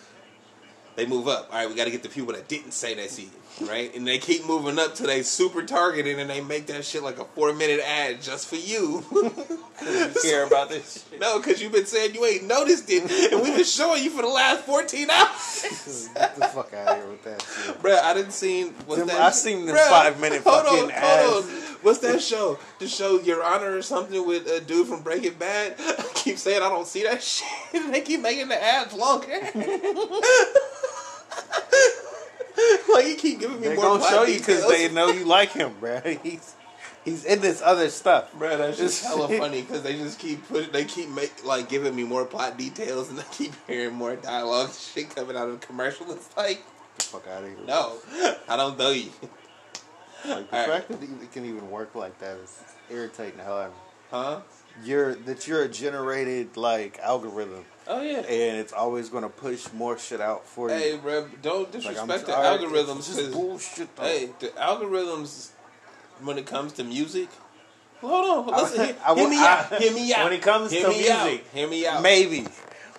They move up. All right, we got to get the people that didn't say they see it, right? And they keep moving up till they super targeted and they make that shit like a four minute ad just for you. (laughs) You care about this shit. no, because you've been saying you ain't noticed it, and we've been showing you for the last 14 hours. Get the fuck out of here with that shit. Bruh, I didn't see. what's Them- that? I seen the Bruh, five-minute hold fucking on, ads. Hold on. What's that show? The show Your Honor or something with a dude from Breaking Bad. (laughs) I keep saying I don't see that shit. they keep making the ads longer. (laughs) (laughs) like you keep giving me They more. gonna plot show you because they know you like him, bro. (laughs) He's he's in this other stuff. Bruh, that's just (laughs) hella funny because they just keep push, they keep make, like giving me more plot details and I keep hearing more dialogue shit coming out of the commercial. It's like, the fuck out of here. no, I don't know you. Like the Alright. fact that it can even work like that is irritating the hell out of me. Huh? You're that you're a generated like algorithm, Oh yeah. and it's always gonna push more shit out for Hey, you. Hey, bro, don't Like, disrespect the sorry, algorithms. It's bullshit. Though. Hey, the algorithms when it comes to music. Hold on, listen. Hear, (laughs) I- hear me I- out. Hear me out. when it comes hear to me out, music, hear me out. maybe,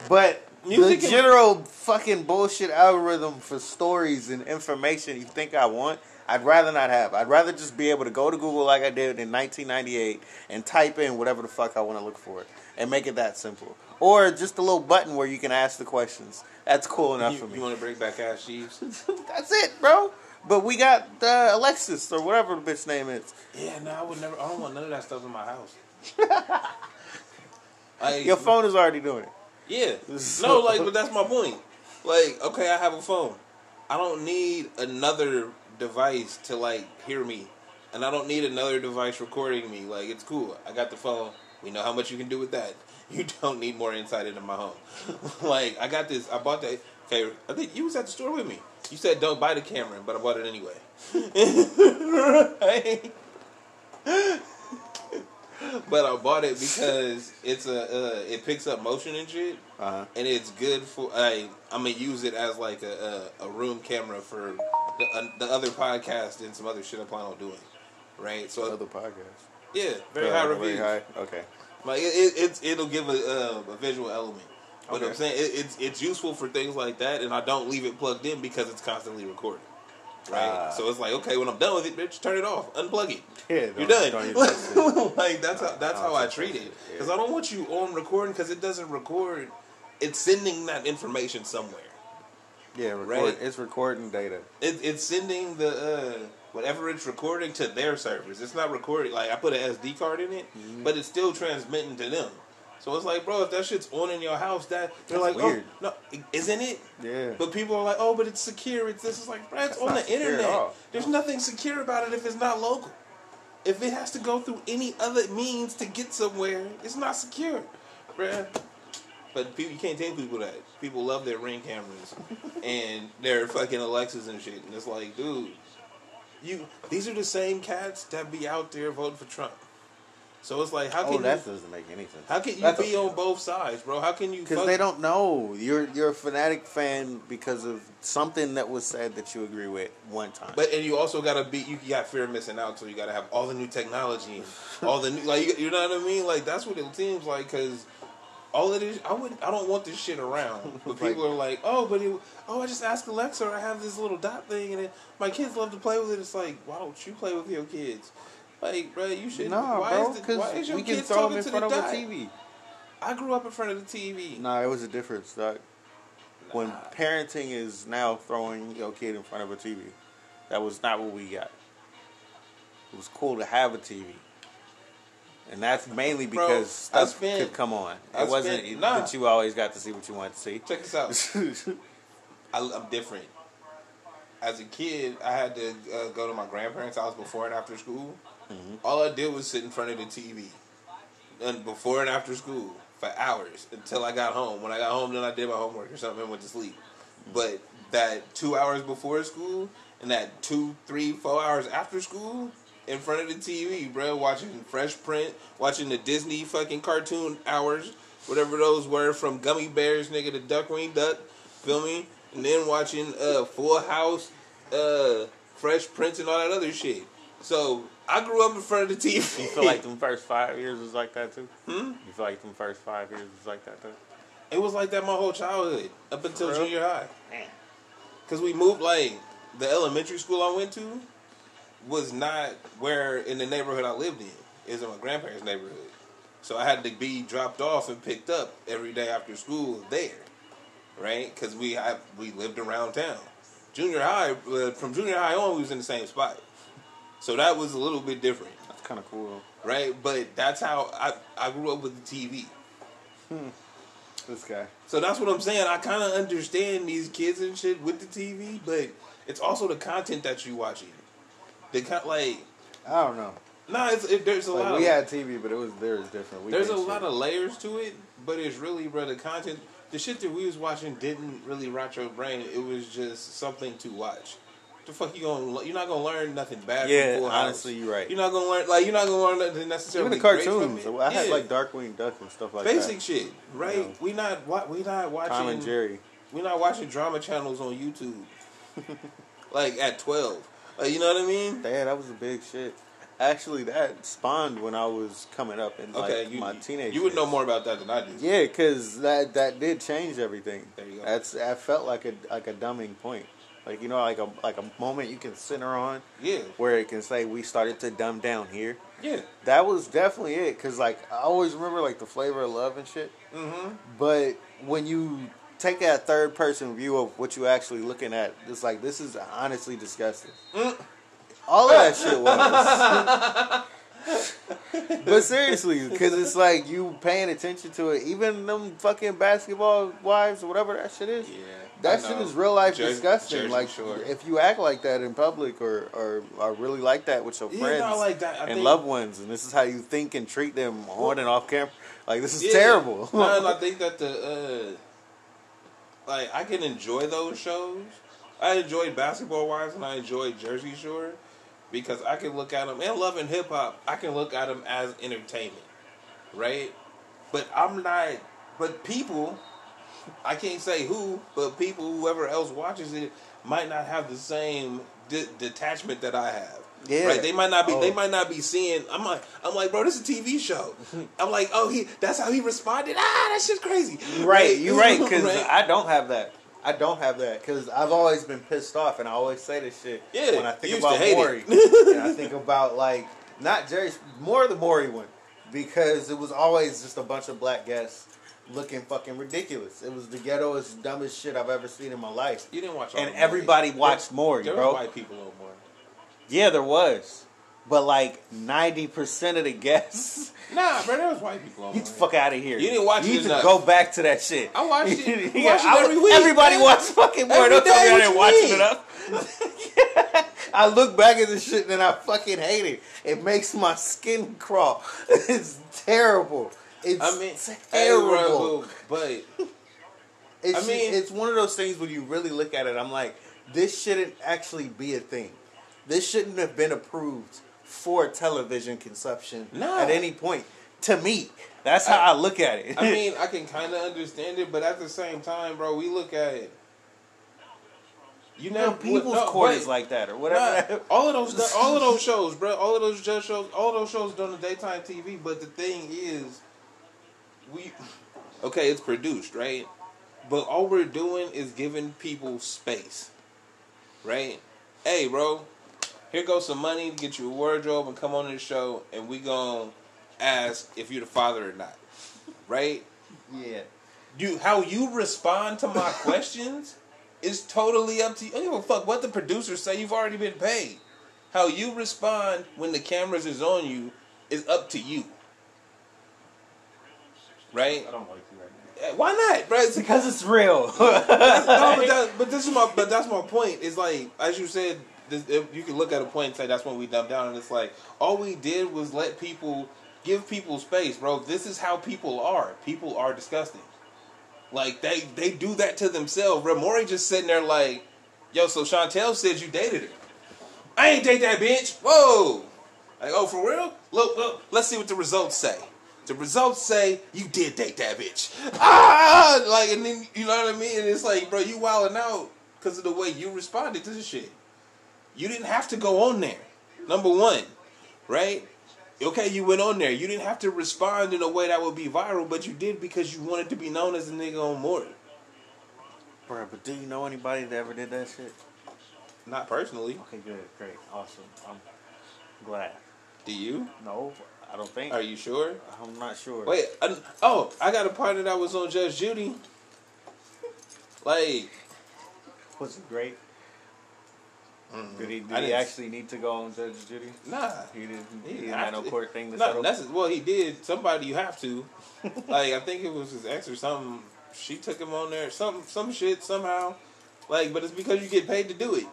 but Music the general fucking bullshit algorithm for stories and information you think I want, I'd rather not have. I'd rather just be able to go to Google like I did in 1998 and type in whatever the fuck I want to look for and make it that simple. Or just a little button where you can ask the questions. That's cool enough You, for me. you want to bring back Ask Jeeves? (laughs) That's it, bro. But we got uh, Alexis or whatever the bitch name is. yeah, no, I would never. I don't want none of that stuff in my house. (laughs) Like, Your phone is already doing it. Yeah. (laughs) No, like, but that's my point. Like, okay, I have a phone. I don't need another device to like hear me, and I don't need another device recording me. Like, it's cool. I got the phone. We know how much you can do with that. (laughs) You don't need more insight into my home. (laughs) like, I got this. I bought that. Okay, I think you was at the store with me. You said don't buy the camera, but I bought it anyway. Right? (laughs) but I bought it because it's a uh, it picks up motion and shit, Uh-huh. and it's good for. I I'm gonna use it as like a a, a room camera for the, uh, the other podcast and some other shit I plan on doing. Right, so the Other podcast. yeah, very Uh, high very high? Okay. Like it, it, it's it'll give a, uh, a visual element. But Okay. I'm saying it, it's it's useful for things like that, and I don't leave it plugged in because it's constantly recording. Right, Ah. so it's like okay, when I'm done with it, bitch, turn it off, unplug it. (laughs) Yeah, You're done. don't even (laughs) touch it. like that's how that's how I treat it shit, yeah. because I don't want you on recording because it doesn't record. It's sending that information somewhere. Yeah, record, Right. it's recording data. It, it's sending the uh, whatever it's recording to their servers. It's not recording like I put an SD card in it, Mm-hmm. but it's still transmitting to them. So it's like, bro, if that shit's on in your house, that they're That's like, weird. oh no, isn't it? Yeah. But people are like, oh, but it's secure. It's this. It's like, bro, it's That's on the internet. There's nothing secure about it if it's not local. If it has to go through any other means to get somewhere, it's not secure, bruh. But people, you can't tell people that. People love their ring cameras (laughs) and their fucking Alexas and shit. And it's like, dude, you. These are the same cats that be out there voting for Trump. So it's like, how Oh, can that you? doesn't make any sense. How can you That's be a- on both sides, bro? How can you? Because they don't know. You're you're a fanatic fan because of something that was said that you agree with one time. But and you also gotta be you got fear of missing out, so you gotta have all the new technology, all the new like you, you know what I mean. Like that's what it seems like because all it is. I wouldn't, I don't want this shit around, (laughs) but people are like, oh, but it, oh, I just ask Alexa. I have this little dot thing, and it, my kids love to play with it. It's like, why don't you play with your kids? Like, bro, you should. nah, why bro, is the, why because is your we can kids throw talking them in to front the of a? TV. I grew up in front of the TV. Nah, it was a difference, dog. When parenting is now throwing your kid in front of a TV, that was not what we got. It was cool to have a TV. And that's mainly because I stuff spent- could come on. I It wasn't spent- nah. that you always got to see what you wanted to see. Check this out. (laughs) I, I'm different. As a kid, I had to uh, go to my grandparents' house before and after school. All I did was sit in front of the TV, and before and after school for hours until I got home. When I got home, then I did my homework or something and went to sleep. But that two hours before school and that two, three, four hours after school in front of the TV, bro, watching Fresh Prince, watching the Disney fucking cartoon hours, whatever those were from Gummy Bears, nigga, the Darkwing Duck, feel me? And then watching uh, Full House, uh, Fresh Prince, and all that other shit. So I grew up in front of the TV. You feel like them first five years was like that too? Hmm? You feel like them first five years was like that too? It was like that my whole childhood up until junior high. Cause we moved like the elementary school I went to was not where in the neighborhood I lived in. It was in my grandparents' neighborhood. So I had to be dropped off and picked up every day after school there, right? Because we I, we lived around town. Junior high, uh, from junior high on, we was in the same spot. So that was a little bit different, That's kind of cool. right? But that's how I I grew up with the TV. This guy. So that's what I'm saying. I kind of understand these kids and shit with the TV, but it's also the content that you watching. The con- like, I don't know. nah, it's, it, there's a Like, lot. we of, had TV, but it was there was different. We there's a did lot of layers to it, but it's really, bro, the content. The shit that we was watching didn't really rot your brain. It was just something to watch, The fuck you gonna? You're not gonna learn nothing bad. Yeah, from Full House. honestly, you're right. You're not gonna learn like you're not gonna learn nothing necessarily. Even the cartoons. I had Yeah. like Darkwing Duck and stuff like basic that. shit, right? Yeah. We not we not watching Tom and Jerry. We're not watching drama channels on YouTube. (laughs) like at twelve, like, you know what I mean? Yeah, that was a big shit. Actually, that spawned when I was coming up in like Okay, you, my teenage. You would know more about that than I do. Yeah, because that that did change everything. There you go. That's that felt like a like a dumbing point. Like you know, like a like a moment you can center on Yeah, where it can say we started to dumb down here. yeah. That was definitely it. Cause like I always remember like the flavor of love and shit. Mm-hmm. But when you take that third person view of what you actually looking at, it's like this is honestly disgusting. Mm. All of that (laughs) shit was. but seriously, because it's like you paying attention to it. Even them fucking basketball wives or whatever that shit is. Yeah, That shit is real life Jersey- disgusting. Like if you act like that in public or or are really like that with your friends like. And think- loved ones, and this is how you think and treat them on and off camera. Like this is Yeah. terrible. no, I (laughs) think that the uh, like I can enjoy those shows. I enjoyed Basketball Wives and I enjoyed Jersey Shore because I can look at them and Love & Hip Hop. I can look at them as entertainment, right? But I'm not. But people, I can't say who, but people, whoever else watches it, might not have the same de- detachment that I have. Yeah. Right. They might not be. Oh. They might not be seeing. I'm like. I'm like, bro. This is a TV show. I'm like, oh, he. That's how he responded. Ah, that shit's crazy. Right, you're right. (laughs) Because Right? I don't have that. I don't have that because I've always been pissed off, and I always say this shit Yeah, when I think about Maury. (laughs) and I think about like not Jerry, more the Maury one because it was always just a bunch of black guests looking fucking ridiculous. It was the ghettoest, dumbest shit I've ever seen in my life. You didn't watch. all And everybody Maury. watched Maury, There bro. white people Maury. Yeah, there was, but like ninety percent of the guests. (laughs) Nah, bro. There was white people on Get Maury. the fuck out of here. You didn't watch You it need to go back to that shit. I watched it. (laughs) Yeah, watched it every was- week. Everybody man. watched fucking Maury. Every Don't tell me day, I didn't you watch mean? it enough. (laughs) I look back at this shit and I fucking hate it. It makes my skin crawl. It's terrible. It's I mean, terrible. hey, but It's, I just- mean- it's one of those things when you really look at it. I'm like, this shouldn't actually be a thing. This shouldn't have been approved for television consumption No. at any point. To me, that's how I, look at it. I mean, I can kind of understand it, but at the same time, bro, we look at it. You know, people's no, court is like that or Nah, whatever. all of those, (laughs) all of those shows, bro. All of those just shows, all those shows done on daytime TV. But the thing is, we (laughs) okay, it's produced, right? But all we're doing is giving people space, right? Hey, bro, here goes some money to get you a wardrobe and come on this show, and we gonna ask if you're the father or not, right? yeah. You how you respond to my (laughs) questions is totally up to you. I don't give a fuck what the producers say. You've already been paid. How you respond when the cameras is on you is up to you. Right? I don't like you right now. Eh, Why not, bro? It's Because it's real. (laughs) no, but, (laughs) that, but this is my but that's my point. It's like as you said, this, you can look at a point and say that's when we dumped down, and it's like all we did was let people give people space, bro. This is how people are. People are disgusting. Like they they do that to themselves. Bro, just sitting there like, yo. So Chantel said you dated her. I ain't date that bitch. Whoa. Like, oh, for real? Look, look. Let's see what the results say. The results say you did date that bitch. (laughs) Ah, like, and then you know what I mean. And it's like, bro, you wilding out because of the way you responded to the shit. You didn't have to go on there. Number one, right? Okay, you went on there. You didn't have to respond in a way that would be viral, but you did because you wanted to be known as a nigga on Maury. Bro, but do you know anybody that ever did that shit? Not personally. Okay, good, great, awesome. I'm glad. Do you? No, I don't think. Are you sure? I'm not sure. Wait. I, oh, I got a partner that was on Judge Judy. Like, was it great? Did he, did Mm-hmm. I he actually need to go on Judge Judy? nah. He didn't. He didn't have no court thing to Not settle. necess- well, he did. Somebody you have to. (laughs) like I think it was his ex or something. She took him on there. Some some shit somehow. Like, but it's because you get paid to do it.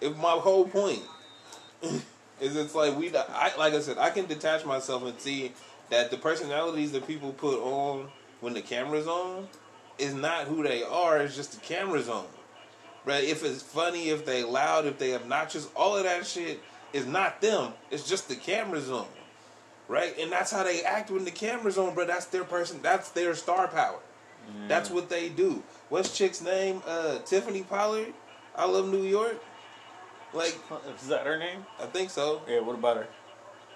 If my whole point (laughs) is, it's like we. I like I said, I can detach myself and see that the personalities that people put on when the camera's on is not who they are. It's just the camera's on. Bruh, if it's funny, if they loud, if they obnoxious, all of that shit is not them. It's just the camera's on. Right? And that's how they act when the camera's on, bro. That's their person that's their star power. That's what they do. What's chick's name? Uh Tiffany Pollard. I love New York. Like, Is that her name? I think so. Yeah. What about her?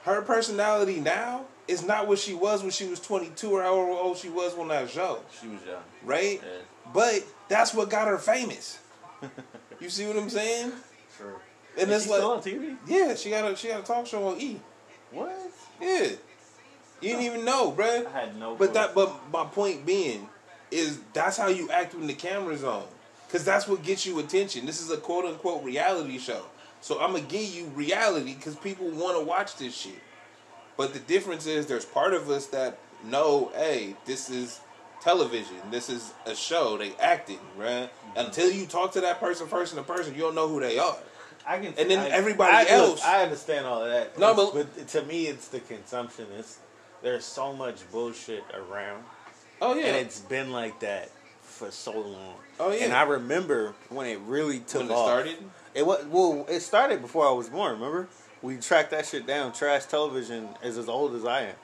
Her personality now is not what she was when she was 22 or however old she was on that show. She was young. Right? Yeah. But that's what got her famous. (laughs) you see what I'm saying? Sure. And Is it's she like, still on TV? yeah, she got a she got a talk show on E. What? Yeah, you didn't even know, bruh. I had no. But clue. that, but my point being, is that's how you act when the camera's on, because that's what gets you attention. This is a quote unquote reality show, so I'm gonna give you reality because people want to watch this shit. But the difference is, there's part of us that know, hey, this is television. This is a show. They acting, right? Mm-hmm. Until you talk to that person person to person, you don't know who they are. I can. And then I- everybody I, else- I understand all of that. No, but- but to me, it's the consumption. It's there's so much bullshit around, Oh yeah, and it's been like that for so long. Oh, yeah. And I remember when it really took when it off. started. It was well. It started before I was born. Remember, we tracked that shit down. Trash television is as old as I am.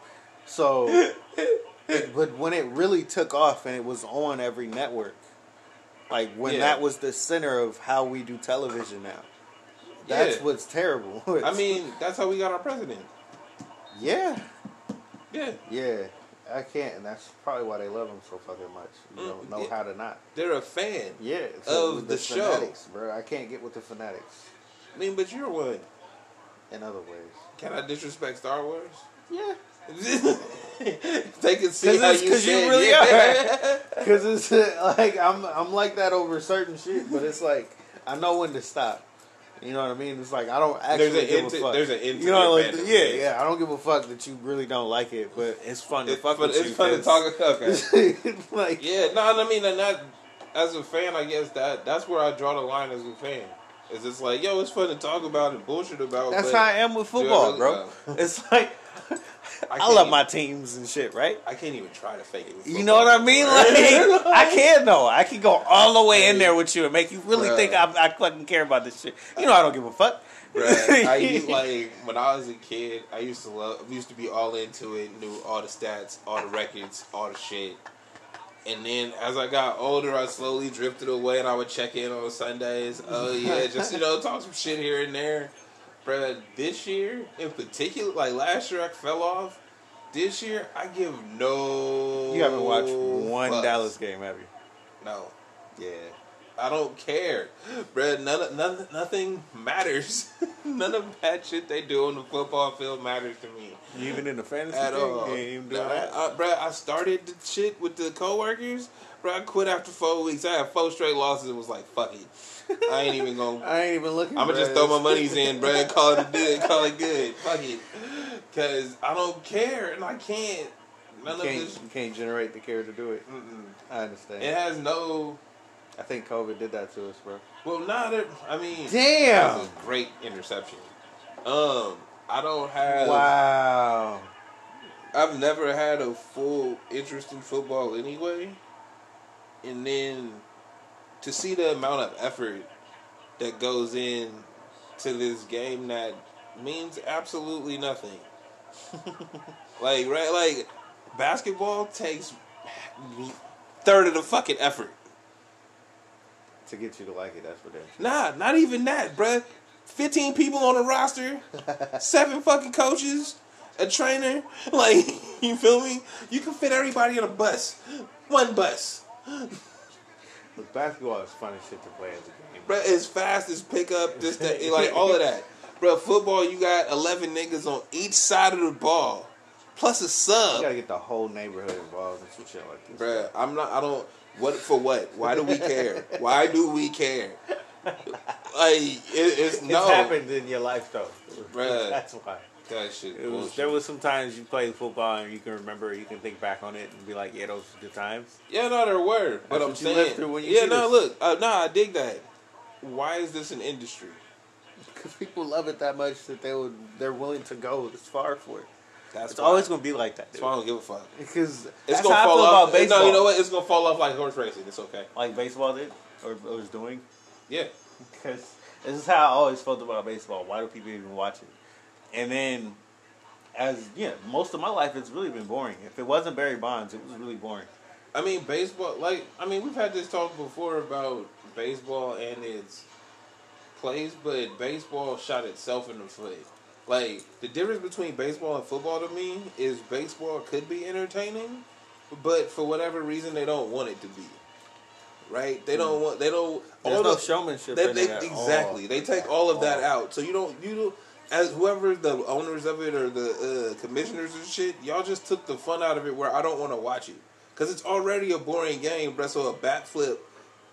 So, (laughs) but when it really took off and it was on every network, like when Yeah. that was the center of how we do television now. That's Yeah. what's terrible. (laughs) I mean, that's how we got our president. yeah, Yeah, yeah. I can't, and that's probably why they love him so fucking much. You Mm, don't know yeah. how to not. they're a fan. Yeah, Of the show. fanatics, bro. I can't get with the fanatics. I mean, but you're one. In other ways, Can I disrespect Star Wars? yeah. (laughs) they can see how it's- you 'cause you really yeah. (laughs) Cause it's uh, like I'm I'm like that over certain shit, but it's like I know when to stop. You know what I mean? It's like I don't actually There's give end a fuck. there's an end to you know, like, yeah, yeah. I don't give a fuck that you really don't like it, but it's fun to It's fuck with it's you. fun to talk. Okay. (laughs) like yeah, no, I mean, and that as a fan, I guess that that's where I draw the line as a fan. It's just like, yo, it's fun to talk about and bullshit about. that's but how I am with football, bro. It's like I, can't love even- my teams and shit, right? I can't even try to fake it. with You know what I mean? Like (laughs) I can though. I can go all the way in there with you and make you really Bruh. think I, I fucking care about this shit. You know I don't give a fuck. Bruh, I used, (laughs) like when I was a kid, I used to love, used to be all into it, knew all the stats, all the records, all the shit. And then as I got older, I slowly drifted away, and I would check in on Sundays. Oh yeah, just you know, talk some shit here and there. Bruh, this year in particular, like last year, I fell off. This year, I give no. You haven't watched one fucks. Dallas game, have you? No. Yeah. I don't care, bruh. None, of- none, nothing matters. (laughs) none of that shit they do on the football field matters to me even in the fantasy at all. You ain't even doing Nah, that? I, bruh, I started the shit with the coworkers, bruh. I quit after four weeks. I had four straight losses. It was like, fuck it. I ain't even gonna. (laughs) I ain't even looking. I'm gonna just throw my monies (laughs) in, bruh. and Call it a good. Call it good. Fuck it. Cause I don't care, and I can't. None You can't, this. you can't generate the care to do it. Mm-mm. I understand. It has no. I think COVID did that to us, bro. Well, not. That, I mean. Damn. That great interception. Um, I don't have. Wow. I've never had a full interest in football anyway, and then to see the amount of effort that goes in to this game that means absolutely nothing. (laughs) like right, like basketball takes third of the fucking effort. To get you to like it, that's what that. Nah, not even that, bruh. 15 people on the roster, (laughs) seven fucking coaches, a trainer. (laughs) Like, you feel me? You can fit everybody in a bus. One bus. Look, basketball is fun shit to play as a game. Bruh, as fast as pickup, this, that, like, all of that. Bruh, football, you got 11 niggas on each side of the ball, plus a sub. You gotta get the whole neighborhood involved in some shit like this. Bruh, I'm not, I don't, what, for what? Why do we care? Why do we care? Like, it, it's It's no. happened in your life though. Bruh. That's why. That shit It was, there was some times you played football and you can remember, you can think back on it and be like, yeah, those were good times. Yeah, no, there were. But That's I'm what you saying, live when you yeah, see no, this. look, uh, no, I dig that. Why is this an industry? (laughs) Because people love it that much that they would, they're willing to go this far for it. That's It's why. always going to be like that. That's why I don't give a fuck. Because It's that's gonna how I fall feel off. about baseball. No, you know what? It's gonna fall off like horse racing. It's okay. Like baseball did, or, or was doing. Yeah. because this is how I always felt about baseball. Why do people even watch it? And then, as yeah, most of my life it's really been boring. If it wasn't Barry Bonds, it was really boring. I mean, baseball. Like, I mean, we've had this talk before about baseball and its plays, but baseball shot itself in the foot. Like, the difference between baseball and football to me is baseball could be entertaining, but for whatever reason, they don't want it to be. Right? They don't want. They don't. There's all no the- showmanship They, they, exactly. They take all of that out. So you don't. You don't. As whoever the owners of it or the uh, commissioners and shit, y'all just took the fun out of it. Where I don't want to watch it because it's already a boring game. Bruh, so a bat flip,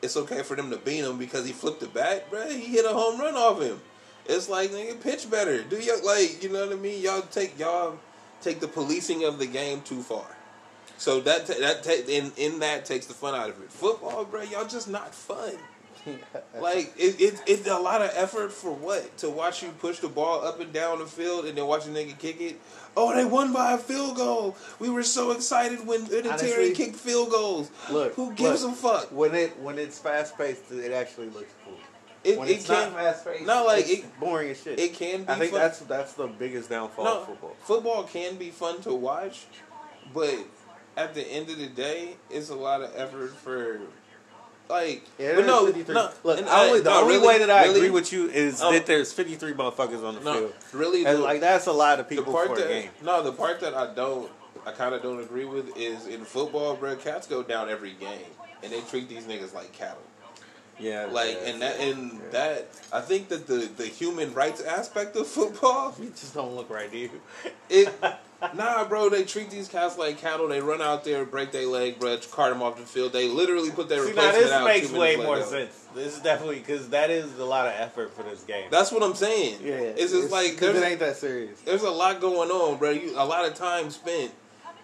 it's okay for them to beat him because he flipped the bat. Bruh, he hit a home run off him. It's like nigga, pitch better. Do you like you know what I mean? Y'all take y'all take the policing of the game too far. So that that ta- in in that takes the fun out of it. Football, bro, y'all just not fun. (laughs) like it, it it's a lot of effort for what to watch you push the ball up and down the field and then watch a nigga kick it. Oh, they won by a field goal. We were so excited when Vinatieri kicked field goals. Look, who gives look, a fuck? when it when it's fast paced? It actually looks cool. It, when it it's can not fast paced, not like it's it- boring as shit. it can be I think fun. that's that's the biggest downfall no of football. football can be fun to watch, but at the end of the day, it's a lot of effort for. Like, Yeah, but no, 53. no, Look, and only, the no, only really, way that I really, agree with you is Um, that there's 53 motherfuckers on the No, field. really, And the- like that's a lot of the people part for a game. no, the part that I don't, I kind of don't agree with is in football, bro. Cats go down every game, and they treat these niggas like cattle. Yeah, Like, yeah, and that, yeah, and yeah. that, I think that the the human rights aspect of football, (laughs) you just don't look right, do you? it, (laughs) nah, bro. They treat these cats like cattle. They run out there, break their leg, bro, cart them off the field. They literally put their See, now replacement this out. makes two way more later. sense. This is definitely because that is a lot of effort for this game. That's what I'm saying. yeah, it's just like there's it ain't that serious. there's a lot going on, bro. You, a lot of time spent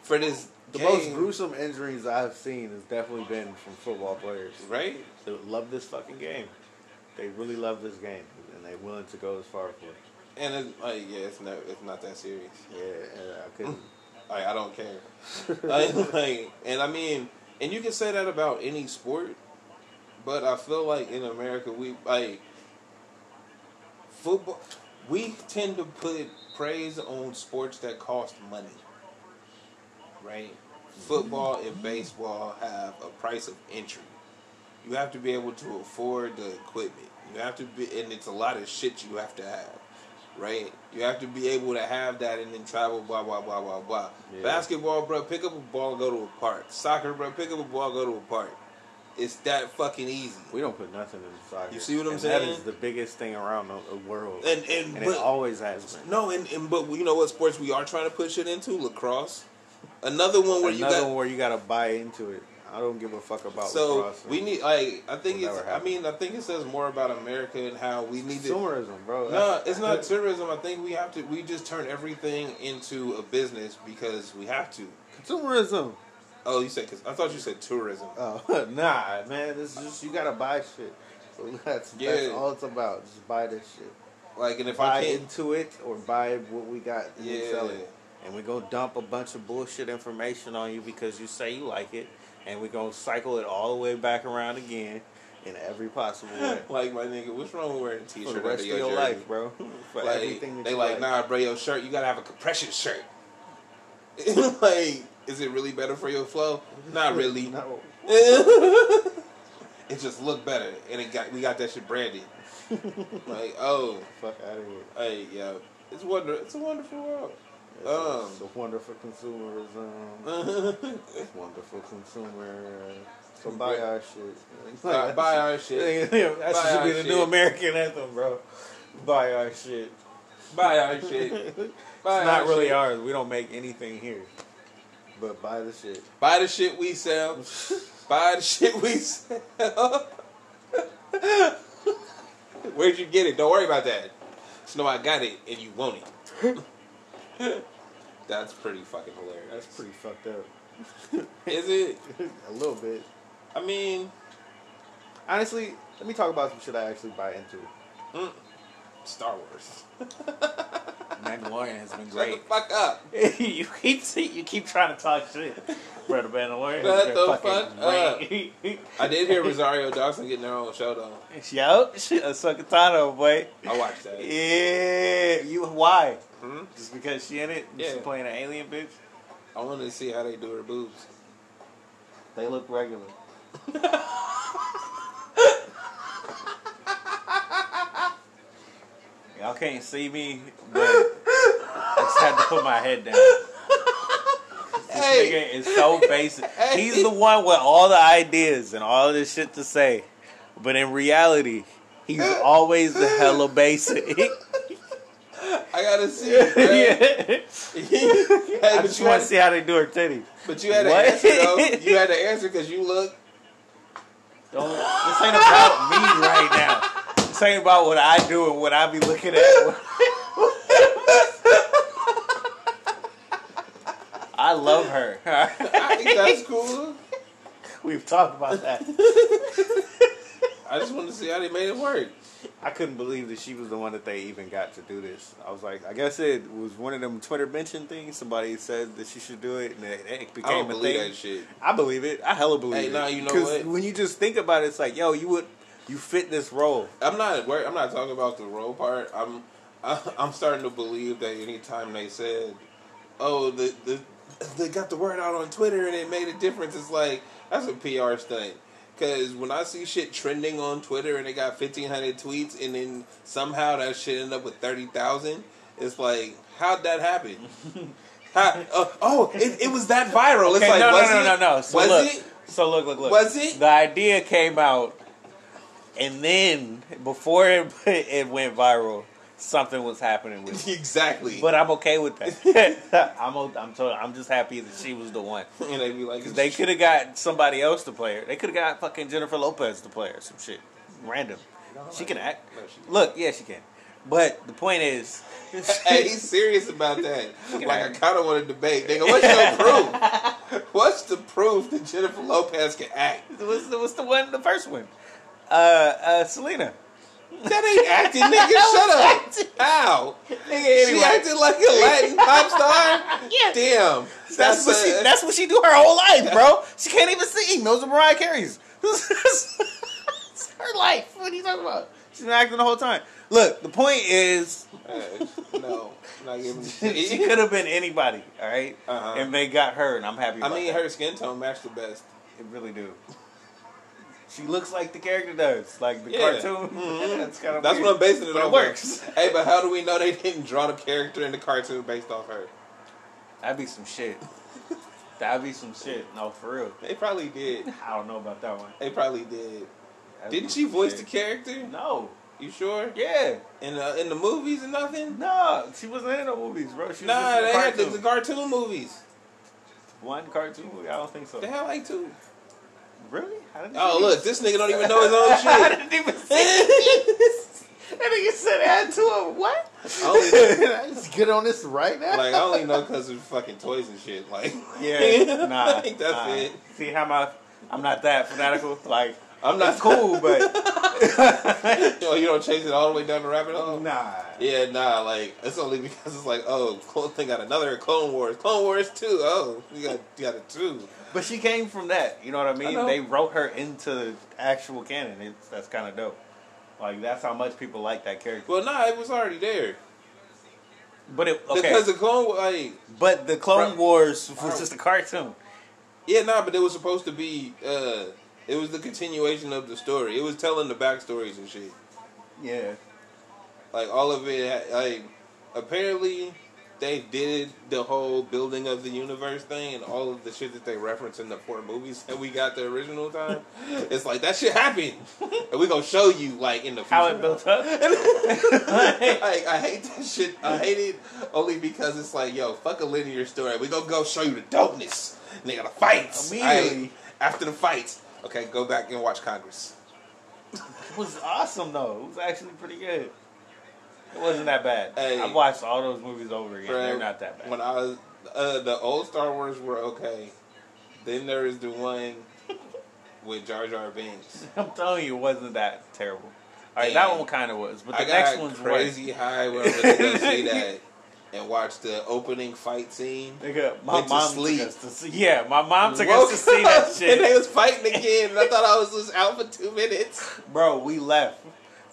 for this. The game, most gruesome injuries I've seen has definitely been from football players. right? They love this fucking game. They really love this game, and they're willing to go as far for it. And it's like, yeah, it's not, it's not that serious. Yeah, I couldn't. (laughs) Like, I don't care. like, (laughs) like, and I mean, and you can say that about any sport, but I feel like in America we like football. We tend to put praise on sports that cost money, right? Mm-hmm. Football and baseball have a price of entry. You have to be able to afford the equipment. You have to be, and it's a lot of shit you have to have, right? You have to be able to have that and then travel, blah blah blah blah blah. Yeah. Basketball, bro, pick up a ball, go to a park. Soccer, bro, pick up a ball, go to a park. It's that fucking easy. We don't put nothing in soccer. You see what I'm and saying? That is the biggest thing around the, world, And and, and but, it always has been. no, and, and but you know what sports we are trying to push it into lacrosse. Another one where you Another got one where you gotta buy into it. I don't give a fuck about so we need like I think it's I mean I think it says more about America and how we need to consumerism, bro. No, it's not (laughs) tourism. I think we have to. We just turn everything into a business because we have to. consumerism. Oh, you said? Cause I thought you said tourism. Oh (laughs) nah, man. It's just you gotta buy shit. So (laughs) that's that's Yeah. all it's about. Just buy this shit. Like, and if buy I can't, into it or buy what we got and we Yeah. sell it. And we're gonna dump a bunch of bullshit information on you because you say you like it, and we're gonna cycle it all the way back around again in every possible way. (laughs) like my nigga, what's wrong with wearing a t-shirt For the rest of your your life, bro. (laughs) For Like, everything they you like, nah, bro, your shirt, you gotta have a compression shirt. (laughs) like, is it really better for your flow? Not really. No. it just looked better, and it got we got that shit branded. like, oh, Fuck out of here. hey, yeah, it's wonder, it's a wonderful world. It's, Um. it's a wonderful consumerism. (laughs) It's wonderful consumer. So buy our shit. (laughs) buy, buy our shit. (laughs) that Buy should be the new. American anthem, bro. Buy our shit. Buy our shit. buy It's not our really shit. ours. We don't make anything here. But buy the shit. Buy the shit we sell. Buy the shit we sell. Where'd you get it? Don't worry about that. Just know I got it and you want it. That's pretty fucking hilarious. That's pretty fucked up. Is it? (laughs) a little bit. I mean, Honestly, let me talk about some shit I actually buy into. Mm. Star Wars. (laughs) Mandalorian has been Shut great. the fuck up. (laughs) you keep you keep trying to talk shit, bro. The Mandalorian Shut the fucking fuck up. I did hear Rosario Dawson getting her own show though. Yo, shit, Ahsoka Tano, boy. I watched that. Yeah, you why? Hmm? Just because she in it? Yeah. She's playing an alien bitch. I wanted to see how they do her boobs. They look regular. (laughs) Y'all can't see me, but I just had to put my head down. This Hey. nigga is so basic. (laughs) Hey. He's the one with all the ideas and all this shit to say, but in reality, he's (laughs) always the hella basic. I gotta see it, (laughs) yeah. (laughs) hey, I but just you, want to see how they do her titty. but you had to What? answer though. (laughs) You had to answer because you look. Don't, this ain't about me right now. This ain't about what I do and what I be looking at. I love her. I think that's cool. We've talked about that. I just want to see how they made it work. I couldn't believe that she was the one that they even got to do this. I was like, I guess it was one of them Twitter mention things. Somebody said that she should do it, and it, it became I don't a believe thing. that shit. I believe it. I hella believe it. Hey, it. nah, you know what? When you just think about it, it's like, yo, you would, you fit this role. I'm not. I'm not talking about the role part. I'm. I- (laughs) I'm starting to believe that anytime they said, "Oh, the the they got the word out on Twitter and it made a difference," it's like that's a PR stunt. Because when I see shit trending on Twitter and they got 1,500 tweets and then somehow that shit ended up with 30,000, it's like, how'd that happen? (laughs) How, uh, oh, it, it was that viral. It's Okay, like, no, was no, it? no, no, no. So was look, it? So look, look, look. Was it? The idea came out, and then before it, (laughs) it went viral, something was happening with (laughs) it. exactly. But I'm okay with that. (laughs) I'm I'm told, I'm just happy that she was the one. (laughs) and they be like, They could have got somebody else to play her. They could have got fucking Jennifer Lopez to play her. Some shit, random. She can act. No, she- Look, yeah, she can. But the point is, hey, he's serious about that. Like, I kind of want to debate. Nigga, what's your proof? What's the proof that Jennifer Lopez can act? what's the, what's the one? The first one, uh, uh, Selena. That ain't acting, nigga. Shut up. How? Nigga, She acted like a Latin (laughs) pop star? Yeah. Damn. That's, what she. That's what she do her whole life, bro. She can't even sing. Those are Mariah Carey's. (laughs) it's her life. What are you talking about? She's been acting the whole time. Look, the point is, Uh, no, not giving (laughs) she could have been anybody, all right? Uh-huh. And they got her, and I'm happy. I mean, that. her skin tone matched the best. It really do. She looks like the character does, like the Yeah. cartoon. Mhm. (laughs) That's kind of That's what I'm basing it But on. it works. (laughs) Hey, but how do we know they didn't draw the character in the cartoon based off her? That'd be some shit. (laughs) That'd be some shit. No, for real. They probably did. I don't know about that one. They probably did. That'd Didn't she voice shit. the character? No. You sure? Yeah. In the in the movies and nothing? No, she wasn't in the movies, bro. She was Nah, they the had the, cartoon. the cartoon movies. One cartoon movie? I don't think so. They had like two. Really? I didn't Oh look, this nigga don't even know his own (laughs) shit. I didn't even see (laughs) that nigga said add to them. What? I I just get on this right now. like I only know because of fucking toys and shit. Like yeah, (laughs) nah. I think that's nah. it. See how my I'm not that fanatical. Like I'm not cool, but Oh, you don't chase it all the way down the rabbit hole. nah. Yeah, nah. Like it's only because it's like, oh, Clone Thing got another Clone Wars. Clone Wars two. Oh, you got you got a two. But she came from that. You know what I mean? I they wrote her into actual canon. It's that's kind of dope. Like that's how much people like that character. Well, nah, it was already there But it okay. because the Clone like but the Clone From- Wars was just a cartoon. yeah, nah, but it was supposed to be. uh It was the continuation of the story. It was telling the backstories and shit. Yeah. Like all of it, like apparently they did the whole building of the universe thing and all of the shit that they reference in the four movies that we got the original time. (laughs) it's like that shit happened, and we gonna show you like in the future. How it built up. (laughs) like I hate that shit. I hate it only because it's like, yo, fuck a linear story. We gonna go show you the dopeness. And they gotta fight Immediately. after the fights. Okay, go back and watch Congress. It was awesome though. It was actually pretty good. It wasn't that bad. Hey. I've watched all those movies over again. They're not that bad. When I was uh, the old Star Wars were okay. Then there is the one with Jar Jar Binks. (laughs) I'm telling you, it wasn't that terrible. All right, that one kind of was, but I the next one's crazy (laughs) high when I went to see that. and watch the opening fight scene. Nigga, my Went to mom sleep. took us to see. Yeah, my mom took Woke us to see that (laughs) shit. and they was fighting again. And I thought I was just out for two minutes. bro, we left.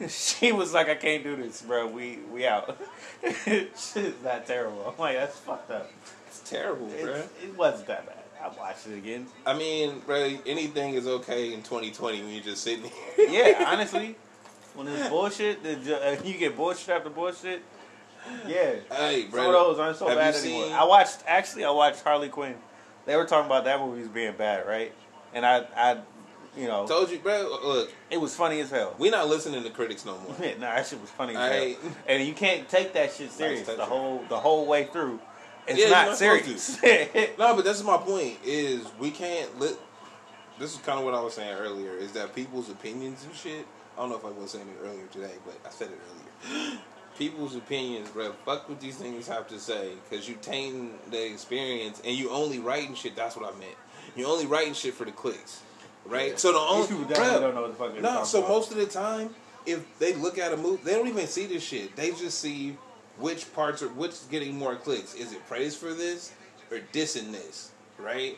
(laughs) She was like, I can't do this, bro. We we out. (laughs) Shit's that terrible. I'm like, that's fucked up. It's terrible, It, bro. it wasn't that bad. I watched it again. I mean, bro, anything is okay in 2020 when you're just sitting here. Yeah, (laughs) honestly, when it's bullshit, the, uh, you get bullshit after bullshit. Yeah, Hey, bro. some of those aren't so bad anymore. seen- I watched actually, I watched Harley Quinn. They were talking about that movie as being bad, right? And I, I, you know, Told you, bro. Look, it was funny as hell. we not listening to critics no more. (laughs) nah, that shit was funny as I- hell. And you can't take that shit serious the whole the whole way through. It's Yeah, not not serious. (laughs) No, but that's my point. Is we can't. let. this is kind of what I was saying earlier. Is that people's opinions and shit. I don't know if I was saying it earlier today, but I said it earlier. (gasps) People's opinions, bro. Fuck what these things have to say, because you taint the experience, and you only writing shit. That's what I meant. You only writing shit for the clicks, right? So the These only people definitely bruh, don't know what the fuck they're no, talking so about. most of the time, if they look at a movie, they don't even see this shit. They just see which parts are which getting more clicks. Is it praise for this or dissing this, right?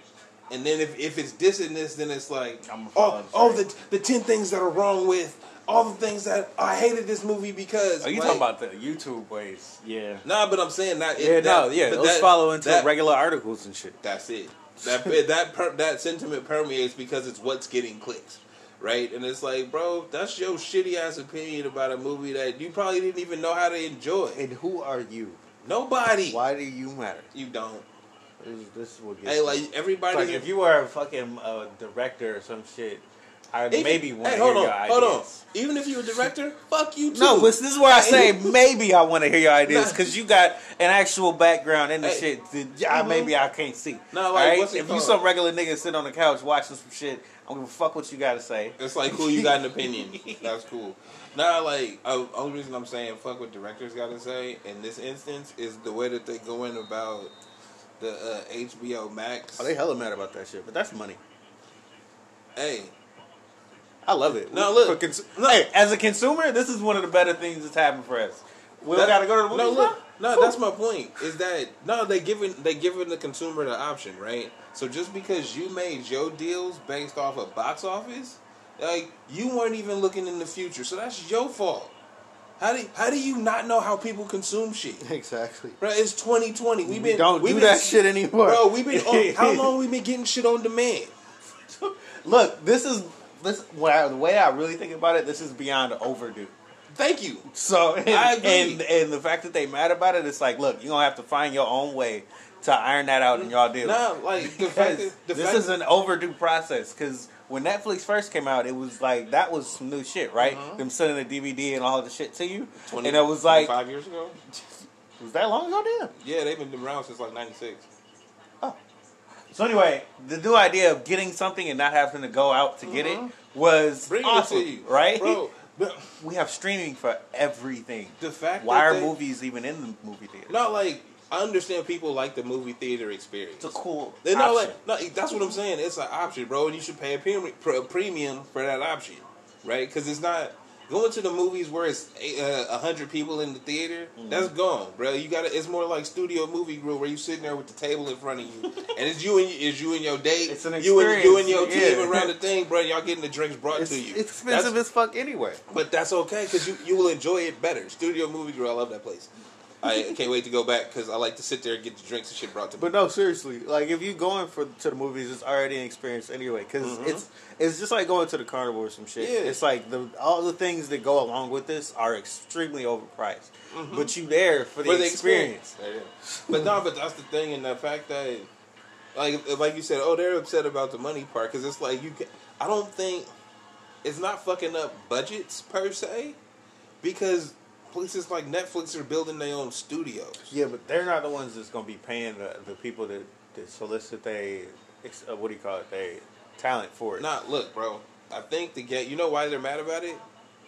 And then if, if it's dissing this, then it's like, I'ma oh, oh, the oh, the ten things that are wrong with all the things that I hated this movie because. Are you like- talking about the YouTube ways? Yeah. Nah, but I'm saying that. Yeah, that, no, yeah. but Those that- follow into that- regular articles and shit. That's it. That (laughs) that per, that sentiment permeates because it's what's getting clicks, right? And it's like, bro, that's your shitty ass opinion about a movie that you probably didn't even know how to enjoy. And who are you? Nobody. Why do you matter? You don't. This, this is what gets Hey, like everybody. like if you were a fucking uh, director or some shit, I'd even- maybe want to hey, hear hold on, your ideas. hold on. Even if you're a director, fuck you too. No, but this is where I say maybe I want to hear your ideas Nah. because you got an actual background in the Hey. shit that I, Mhm. maybe I can't see. No, like, Alright? what's it if you called? some regular nigga sit on the couch watching some shit, I'm gonna fuck what you got to say. It's like cool, you got an opinion. (laughs) That's cool. Nah, like uh, only reason I'm saying fuck what directors got to say in this instance is the way that they go in about the uh, HBO Max. Oh, they hella mad about that shit, but that's money. hey, I love it. No, We- look. for cons- hey, as a consumer, this is one of the better things that's happened for us. We don't That- gotta go to the movies. No, look, now? no, that's my point. Is that no? They giving they giving the consumer the option, right? So just because you made your deals based off of box office, like you weren't even looking in the future, so that's your fault. How do how do you not know how people consume shit? Exactly. Bro, it's 2020. We've We been don't we've do been, that shit anymore. Bro, we've been on, (laughs) how long we been getting shit on demand? (laughs) Look, this is this. When I, the way I really think about it, this is beyond overdue. Thank you. So, and, I agree. and and the fact that they mad about it, it's like, look, you're gonna have to find your own way to iron that out in y'all deal. Nah, like the fact that the this fact is an overdue process. Because when Netflix first came out, it was like that was some new shit, right? Uh-huh. Them sending a DVD and all the shit to you, 20 and it was like, five years ago. (laughs) was that long ago? Damn. Yeah, they've been around since like '96. So anyway, the new idea of getting something and not having to go out to get it was Mm-hmm. Bring awesome, it to you, right? bro? But We have streaming for everything. the fact Why that are they, movies even in the movie theater? Not like I understand people like the movie theater experience. It's a cool They're not option. like no. That's what I'm saying. It's an option, bro, and you should pay a premium for that option, right? Because it's not going to the movies where it's uh, a hundred people in the theater. Mm-hmm. That's gone, bro. You got to It's more like studio movie grill where you sitting there with the table in front of you, (laughs) and it's you and it's you and your date. It's an you and you and your experience, team yeah. around the (laughs) thing, bro. Y'all getting the drinks brought It's, to you. it's expensive That's- as fuck anyway. but that's okay because you, you will enjoy it better. Studio Movie Grill, I love that place. I can't wait to go back because I like to sit there and get the drinks and shit brought to me. But no, seriously, like if you going for to the movies, it's already an experience anyway. Because it's it's just like going to the carnival or some shit. Mm-hmm. Yeah. It's like the all the things that go along with this are extremely overpriced. But you there for the, Mm-hmm. For the experience. But no, but that's the thing, and the fact that, like, like you said, oh, they're upset about the money part because it's like you. Can, I don't think it's not fucking up budgets per se, because places like Netflix are building their own studios. Yeah, but they're not the ones that's gonna be paying the, the people that, that solicit they uh, what do you call it they talent for it. Not look, bro. I think the get you know why they're mad about it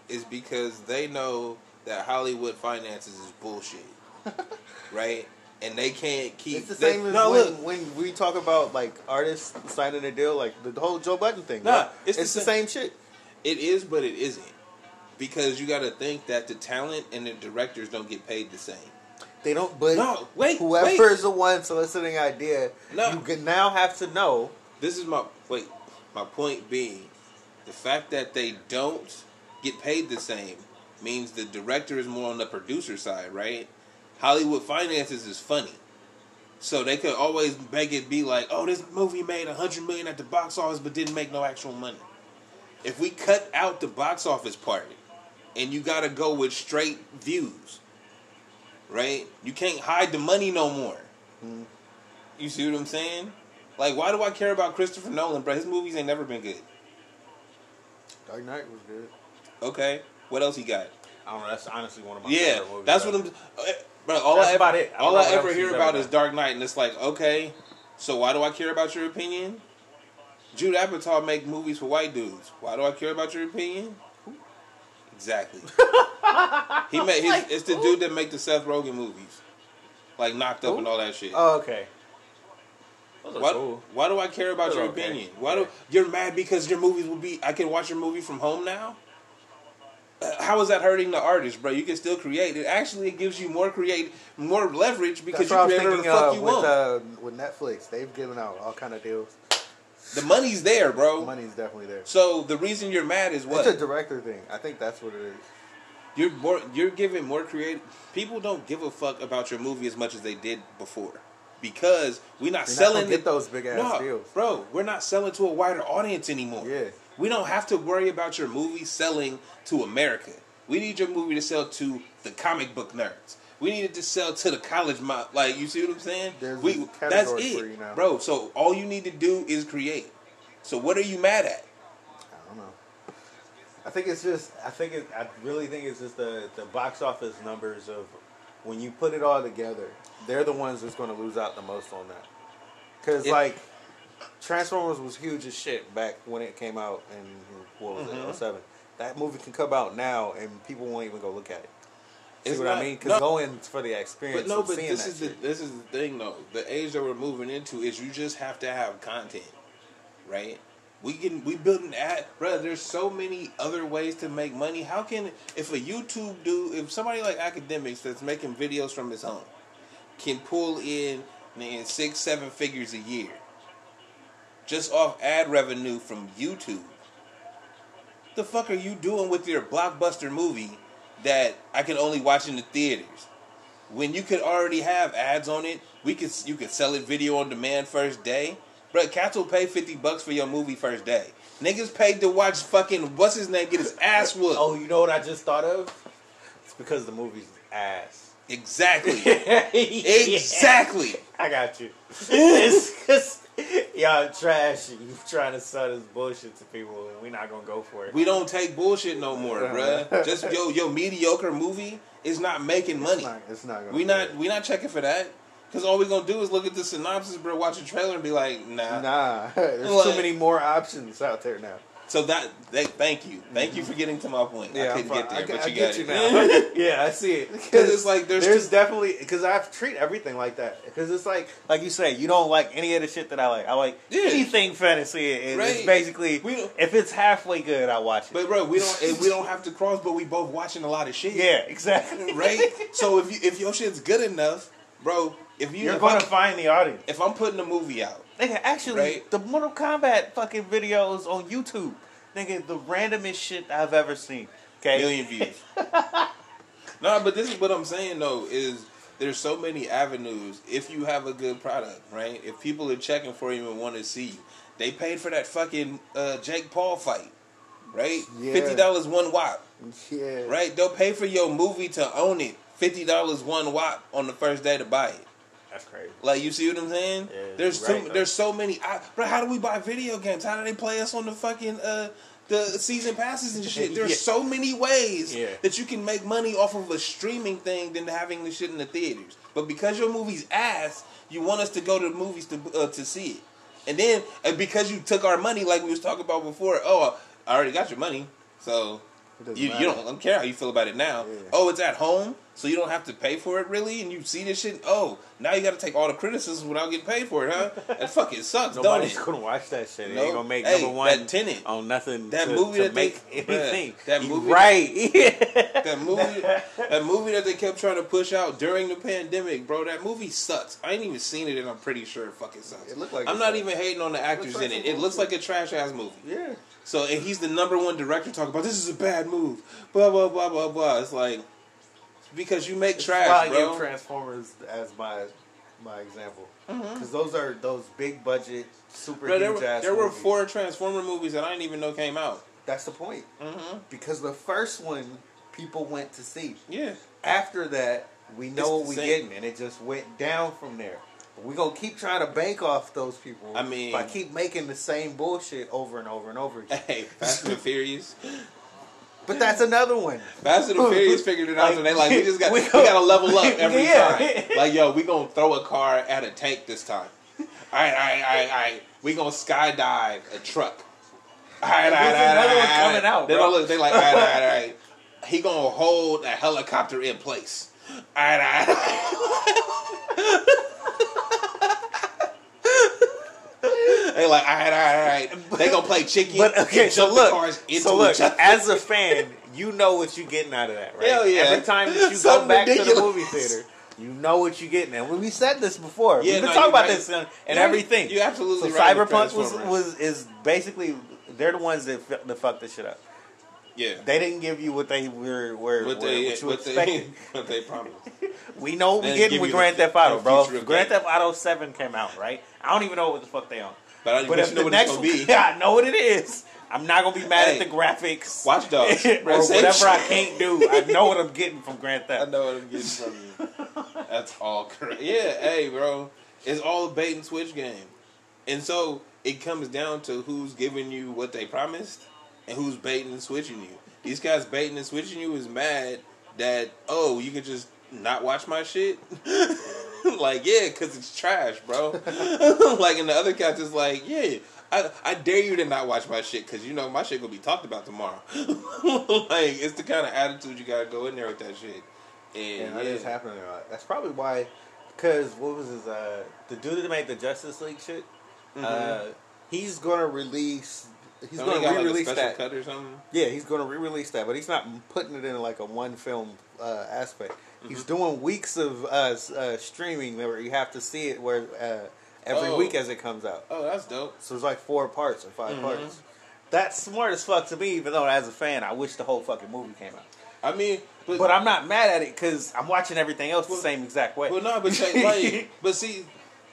is because they know that Hollywood finances is bullshit, (laughs) right? And they can't keep. It's the they- same as no, when, look, when we talk about like artists signing a deal, like the whole Joe Budden thing. Nah, right? it's it's, the the same- same shit. It is, but it isn't. Because you got to think that the talent and the directors don't get paid the same. They don't. But No, wait, whoever wait. is the one soliciting idea, No. you can now have to know. This is my wait. My point being, the fact that they don't get paid the same means the director is more on the producer side, right? Hollywood finances is funny, so they could always make it be like, "Oh, this movie made a hundred million at the box office, but didn't make no actual money." If we cut out the box office part, and you got to go with straight views, right? You can't hide the money no more. You see what I'm saying? Like, why do I care about Christopher Nolan, bro? His movies ain't never been good. Dark Knight was good. Okay, what else he got? I don't know. That's honestly one of my Yeah, favorite movies. that's what. I'm. uh, Bro, all That's I ever, about it. I all I ever hear about ever is. Dark Knight, and it's like, okay, so why do I care about your opinion? Judd Apatow make movies for white dudes. Why do I care about your opinion? Exactly. (laughs) he made his, it's the dude that make the Seth Rogen movies, like Knocked Up Who? and all that shit. Oh, okay. Why, cool. why do I care about Those your okay. opinion? Why do you're mad because your movies will be? I can watch your movie from home now. Uh, how is that hurting the artist, bro? You can still create. It actually it gives you more create, more leverage because That's you create whatever the fuck uh, you with want. uh, with Netflix. They've given out all kind of deals. The money's there, bro. The money's definitely there. So the reason you're mad is what? It's a director thing. I think that's what it is. you're more, you're giving more creative. People don't give a fuck about your movie as much as they did before, because we're not You're selling gonna get those big ass no, deals. bro. We're not selling to a wider audience anymore. Yeah. we don't have to worry about your movie selling to America. We need your movie to sell to the comic book nerds. We needed to sell to the college mob. Like you see what I'm saying? There's we that's it, bro. So all you need to do is create. So what are you mad at? I don't know. I think it's just. I think it. I really think it's just the the box office numbers of when you put it all together. They're the ones that's going to lose out the most on that. Because It- like Transformers was huge as shit back when it came out in what was Mhm. it 07. That movie can come out now and people won't even go look at it. See It's what not- I mean? Because no. going for the experience. But no, but this is the this is the thing though. The age that we're moving into is you just have to have content, right? We can we build an ad, bro. There's so many other ways to make money. How can if a YouTube dude, if somebody like academics that's making videos from his home, can pull in man, six seven figures a year just off ad revenue from YouTube? The fuck are you doing with your blockbuster movie that I can only watch in the theaters? when you could already have ads on it, we could you could sell it video on demand first day. Bro, cats will pay fifty bucks for your movie first day. Niggas paid to watch fucking what's his name get his ass oh, whooped. Oh, you know what I just thought of? It's because the movie's ass. Exactly. exactly. (laughs) exactly. I got you. (laughs) it's because (laughs) y'all trash. You trying to sell this bullshit to people, and we not gonna go for it. We don't take bullshit no more, bruh. Just yo yo mediocre movie is not making money. It's not, it's not. We not it. we not checking for that. Cause all we gonna do is look at the synopsis, bro, watch a trailer and be like, nah. Nah, (laughs) there's Like- too many more options out there now. So that they, thank you, thank you for getting to my point. I I'm couldn't get there, I, but I you get got you it. now. (laughs) (laughs) yeah, I see it because it's like there's there's two- definitely because I treat everything like that. Because it's like like you say, you don't like any of the shit that I like. I like Yeah. anything fantasy. And Right. It's basically We don't- if it's halfway good, I watch it. But bro, we don't and we don't have to cross, but we both watching a lot of shit. yeah, exactly. (laughs) Right? So if you if your shit's good enough, bro, if you You're if gonna I'm, find the audience. if I'm putting a movie out, Nigga, actually, Right. the Mortal Kombat fucking videos on YouTube, nigga, the randomest shit I've ever seen. Okay, million views. (laughs) no, but this is what I'm saying though, is there's so many avenues if you have a good product, right? If people are checking for you and want to see you. They paid for that fucking uh, Jake Paul fight, right? Yeah. Fifty dollars one wop. Yeah, Right? They'll pay for your movie to own it. Fifty dollars one wop on the first day to buy it. That's crazy. Like you see what I'm saying? Yeah, there's you're too, there's so many. I, bro, how do we buy video games? How do they play us on the fucking uh the season passes and shit? There's Yeah. so many ways Yeah. that you can make money off of a streaming thing than having the shit in the theaters. But because your movie's ass, you want us to go to the movies to uh, to see it. And then because you took our money, like we was talking about before, oh, I already got your money, so You, you don't, I don't care how you feel about it now. Yeah. Oh, it's at home, so you don't have to pay for it really, and you see this shit. Oh, now you got to take all the criticism without getting paid for it, huh? (laughs) That fucking sucks, don't Nobody's it? gonna watch that shit. It No. ain't gonna make Hey, number one that Tenet. on nothing. That to, movie to that they- make (laughs) bruh, anything. that You movie- right? (laughs) That movie, that movie that they kept trying to push out during the pandemic, bro. That movie sucks. I ain't even seen it, and I'm pretty sure it fucking sucks. It looked like I'm not sucks. even hating on the actors like in it. It looks like a trash ass movie. yeah. So, and he's the number one director talking about this is a bad move. Blah blah blah blah blah. It's like because you make trash, Why I bro. give Transformers as my my example Mm-hmm. because those are those big budget, super Bro, there huge were, ass. there were four Transformer movies that I didn't even know came out. That's the point. Mm-hmm. Because the first one people went to see. Yeah, After that, we know It's what we getting, and it just went down from there. We're gonna keep trying to bank off those people. I mean- by keep making the same bullshit over and over and over again. hey, Fast and Furious. (laughs) But that's another one. Fast and the (laughs) Furious figured it out, so they like we just got we, we got to level up (laughs) every Yeah. time. Like yo, we gonna throw a car at a tank this time. All right, all right, all right, all right. We gonna skydive a truck. All right, all right, all right. Another all one coming out, They don't look. They like all right, all (laughs) right, all right. He gonna hold a helicopter in place. All right, all right. They like, all right, all right, all right. They gonna play chicken. But okay, so the look, so look. As a fan, you know what you're getting out of that, right? Hell yeah. Every time that you go Something back to the movie theater, you know what you're getting. And we said this before. Yeah, We've been no, talking about right. this and, and everything. you're absolutely so right Cyberpunk was was is basically they're the ones that f- that fucked this shit up. yeah. They didn't give you what they were were What they, what you what they, (laughs) what they promised. (laughs) We know what we're didn't getting with you Grand the- Theft Auto, the bro. Grand. Theft Auto Seven came out, right? I don't even know what the fuck they on. But I But if know the what next it's gonna be. (laughs) yeah, I know what it is. I'm not gonna be mad Hey, at the graphics. Watch (laughs) Dogs. or whatever I can't do. I know what I'm getting from Grand Theft. (laughs) I know what I'm getting from you. That's all correct. Yeah, hey, bro. It's all a bait and switch game. And so it comes down to who's giving you what they promised and who's baiting and switching you. These guys baiting and switching you is mad that, oh, you can just not watch my shit? (laughs) like, yeah, because it's trash, bro. (laughs) (laughs) like, and the other cats is like, yeah. I, I dare you to not watch my shit because you know my shit gonna be talked about tomorrow. like it's the kind of attitude you gotta go in there with that shit. And Yeah, that yeah. is happening a lot. That's probably why. Because what was his uh the dude that made the Justice League shit? Uh, he's gonna release. He's Don't gonna he got, like, a re-release special that. cut or something. Yeah, he's going to re-release that, but he's not putting it in like a one film uh, aspect. He's doing weeks of uh, uh, streaming where you have to see it where uh, every Oh. week as it comes out. Oh, that's dope. So it's like four parts or 5 Mhm. parts. That's smart as fuck to me. Even though as a fan, I wish the whole fucking movie came out. I mean, but, But I'm not mad at it because I'm watching everything else the same exact way. Well, no, but say, like, (laughs) but see,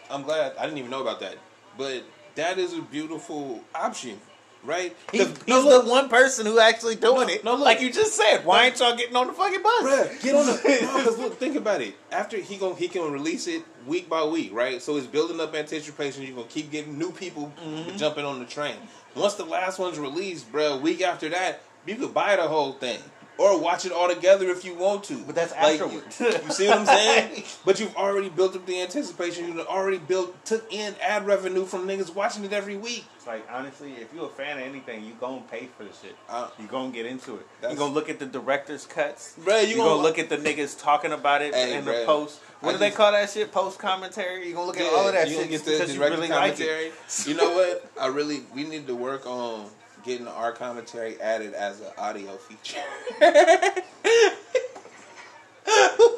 I'm glad I didn't even know about that. But that is a beautiful option, right? He- The- he's no, look, the one person who actually doing No, it. no, look. like you just said, why ain't y'all getting on the fucking bus? Bruh, get on the (laughs) because look, think about it. After he gon' he can release it week by week, right? So it's building up anticipation. You're gonna keep getting new people Mm-hmm. jumping on the train. Once the last one's released, bro, week after that, you could buy the whole thing. Or watch it all together if you want to. But that's Like, afterwards. You, you see what I'm saying? (laughs) but you've already built up the anticipation. You've already built took in ad revenue from niggas watching it every week. It's like honestly, if you're a fan of anything, you gonna pay for the shit. Uh, you gonna get into it. You That's- gonna look at the director's cuts. Bro, you you gonna- gonna, look at the niggas talking about it Hey, in bruh, the post. What I do they call that shit? Post commentary. You gonna look at Yeah, all of that you shit gonna get the because you director really like it. You know what? I really we need to work on getting our commentary added as an audio feature. (laughs)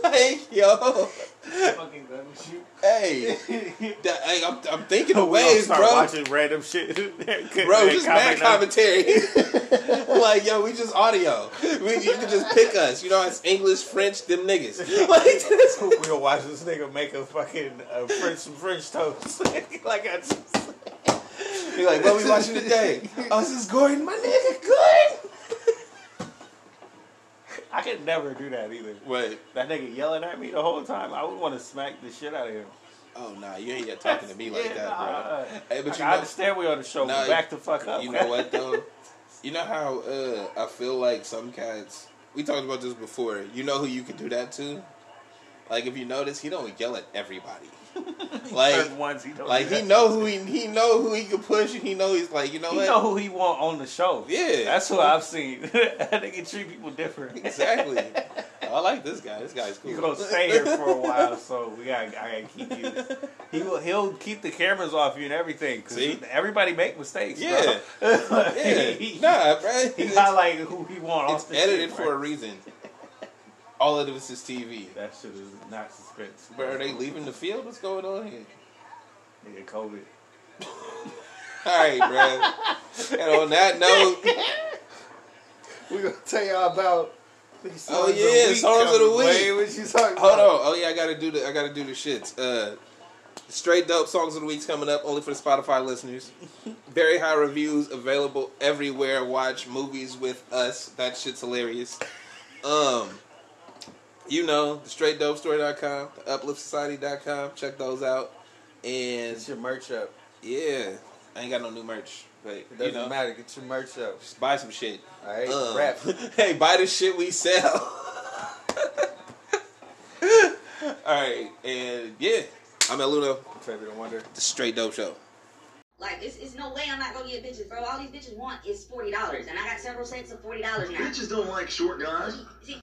like yo, Fucking done with hey, that, hey I'm, I'm thinking of ways, start bro. watching random shit. (laughs) Bro, just mad commentary. (laughs) like, yo, we just audio. We, you can just pick us. You know, it's English, French, them niggas. Like, we gonna watch this nigga make a fucking uh, French some French toast. like I just. You're like, what we watching today? (laughs) Oh, this is Gordon, my nigga, good. I could never do that either. Wait. That nigga yelling at me the whole time. I would want to smack the shit out of him. Oh nah, you ain't yet talking to me like (laughs) Yeah, that, nah. bro. Hey, but Like, you I know, understand we on the show. Nah, back the fuck up. you know what though? You know how uh, I feel like some cats. We talked about this before. You know who you can do that to? Like if you notice, he don't yell at everybody. Like ones he don't. like he know who he he know who he can push, and he know he's like you know what? He what know who he want on the show. Yeah. that's what I've seen. (laughs) they can treat people different. exactly. (laughs) Oh, I like this guy. This guy's cool. You're gonna stay here for a (laughs) while, so we got. I gotta keep you. He will. He'll keep the cameras off you and everything. See? everybody make mistakes. Yeah. bro. yeah, he, nah, bro. he It's, highlight who he want. it's off the edited shit, for bro. a reason. All of this is TV. That shit is not suspense. Bro, are they leaving the field? What's going on here? Nigga, COVID. (laughs) All right, bro. and on that note, (laughs) we're gonna tell y'all about. Oh, yeah, songs of the week. Wait, what you talking hold about? on. Oh yeah, I gotta do the I gotta do the shits. Uh, straight dope songs of the week's coming up only for the Spotify listeners. (laughs) Very high reviews available everywhere. Watch movies with us. That shit's hilarious. Um, you know the straightdopestore.com, the upliftsociety.com. Check those out. And Get your merch up. yeah, I ain't got no new merch, but It you doesn't know, matter. Get your merch up. just buy some shit. All right, Um, rap. (laughs) hey, buy the shit we sell. (laughs) All right, and yeah, I'm Eluno, Trevor the Wonder. the Straight Dope Show. Like, it's, it's no way I'm not gonna get bitches, bro. All these bitches want is forty dollars, and I got several sets of forty dollars now. Bitches don't like short guys. See,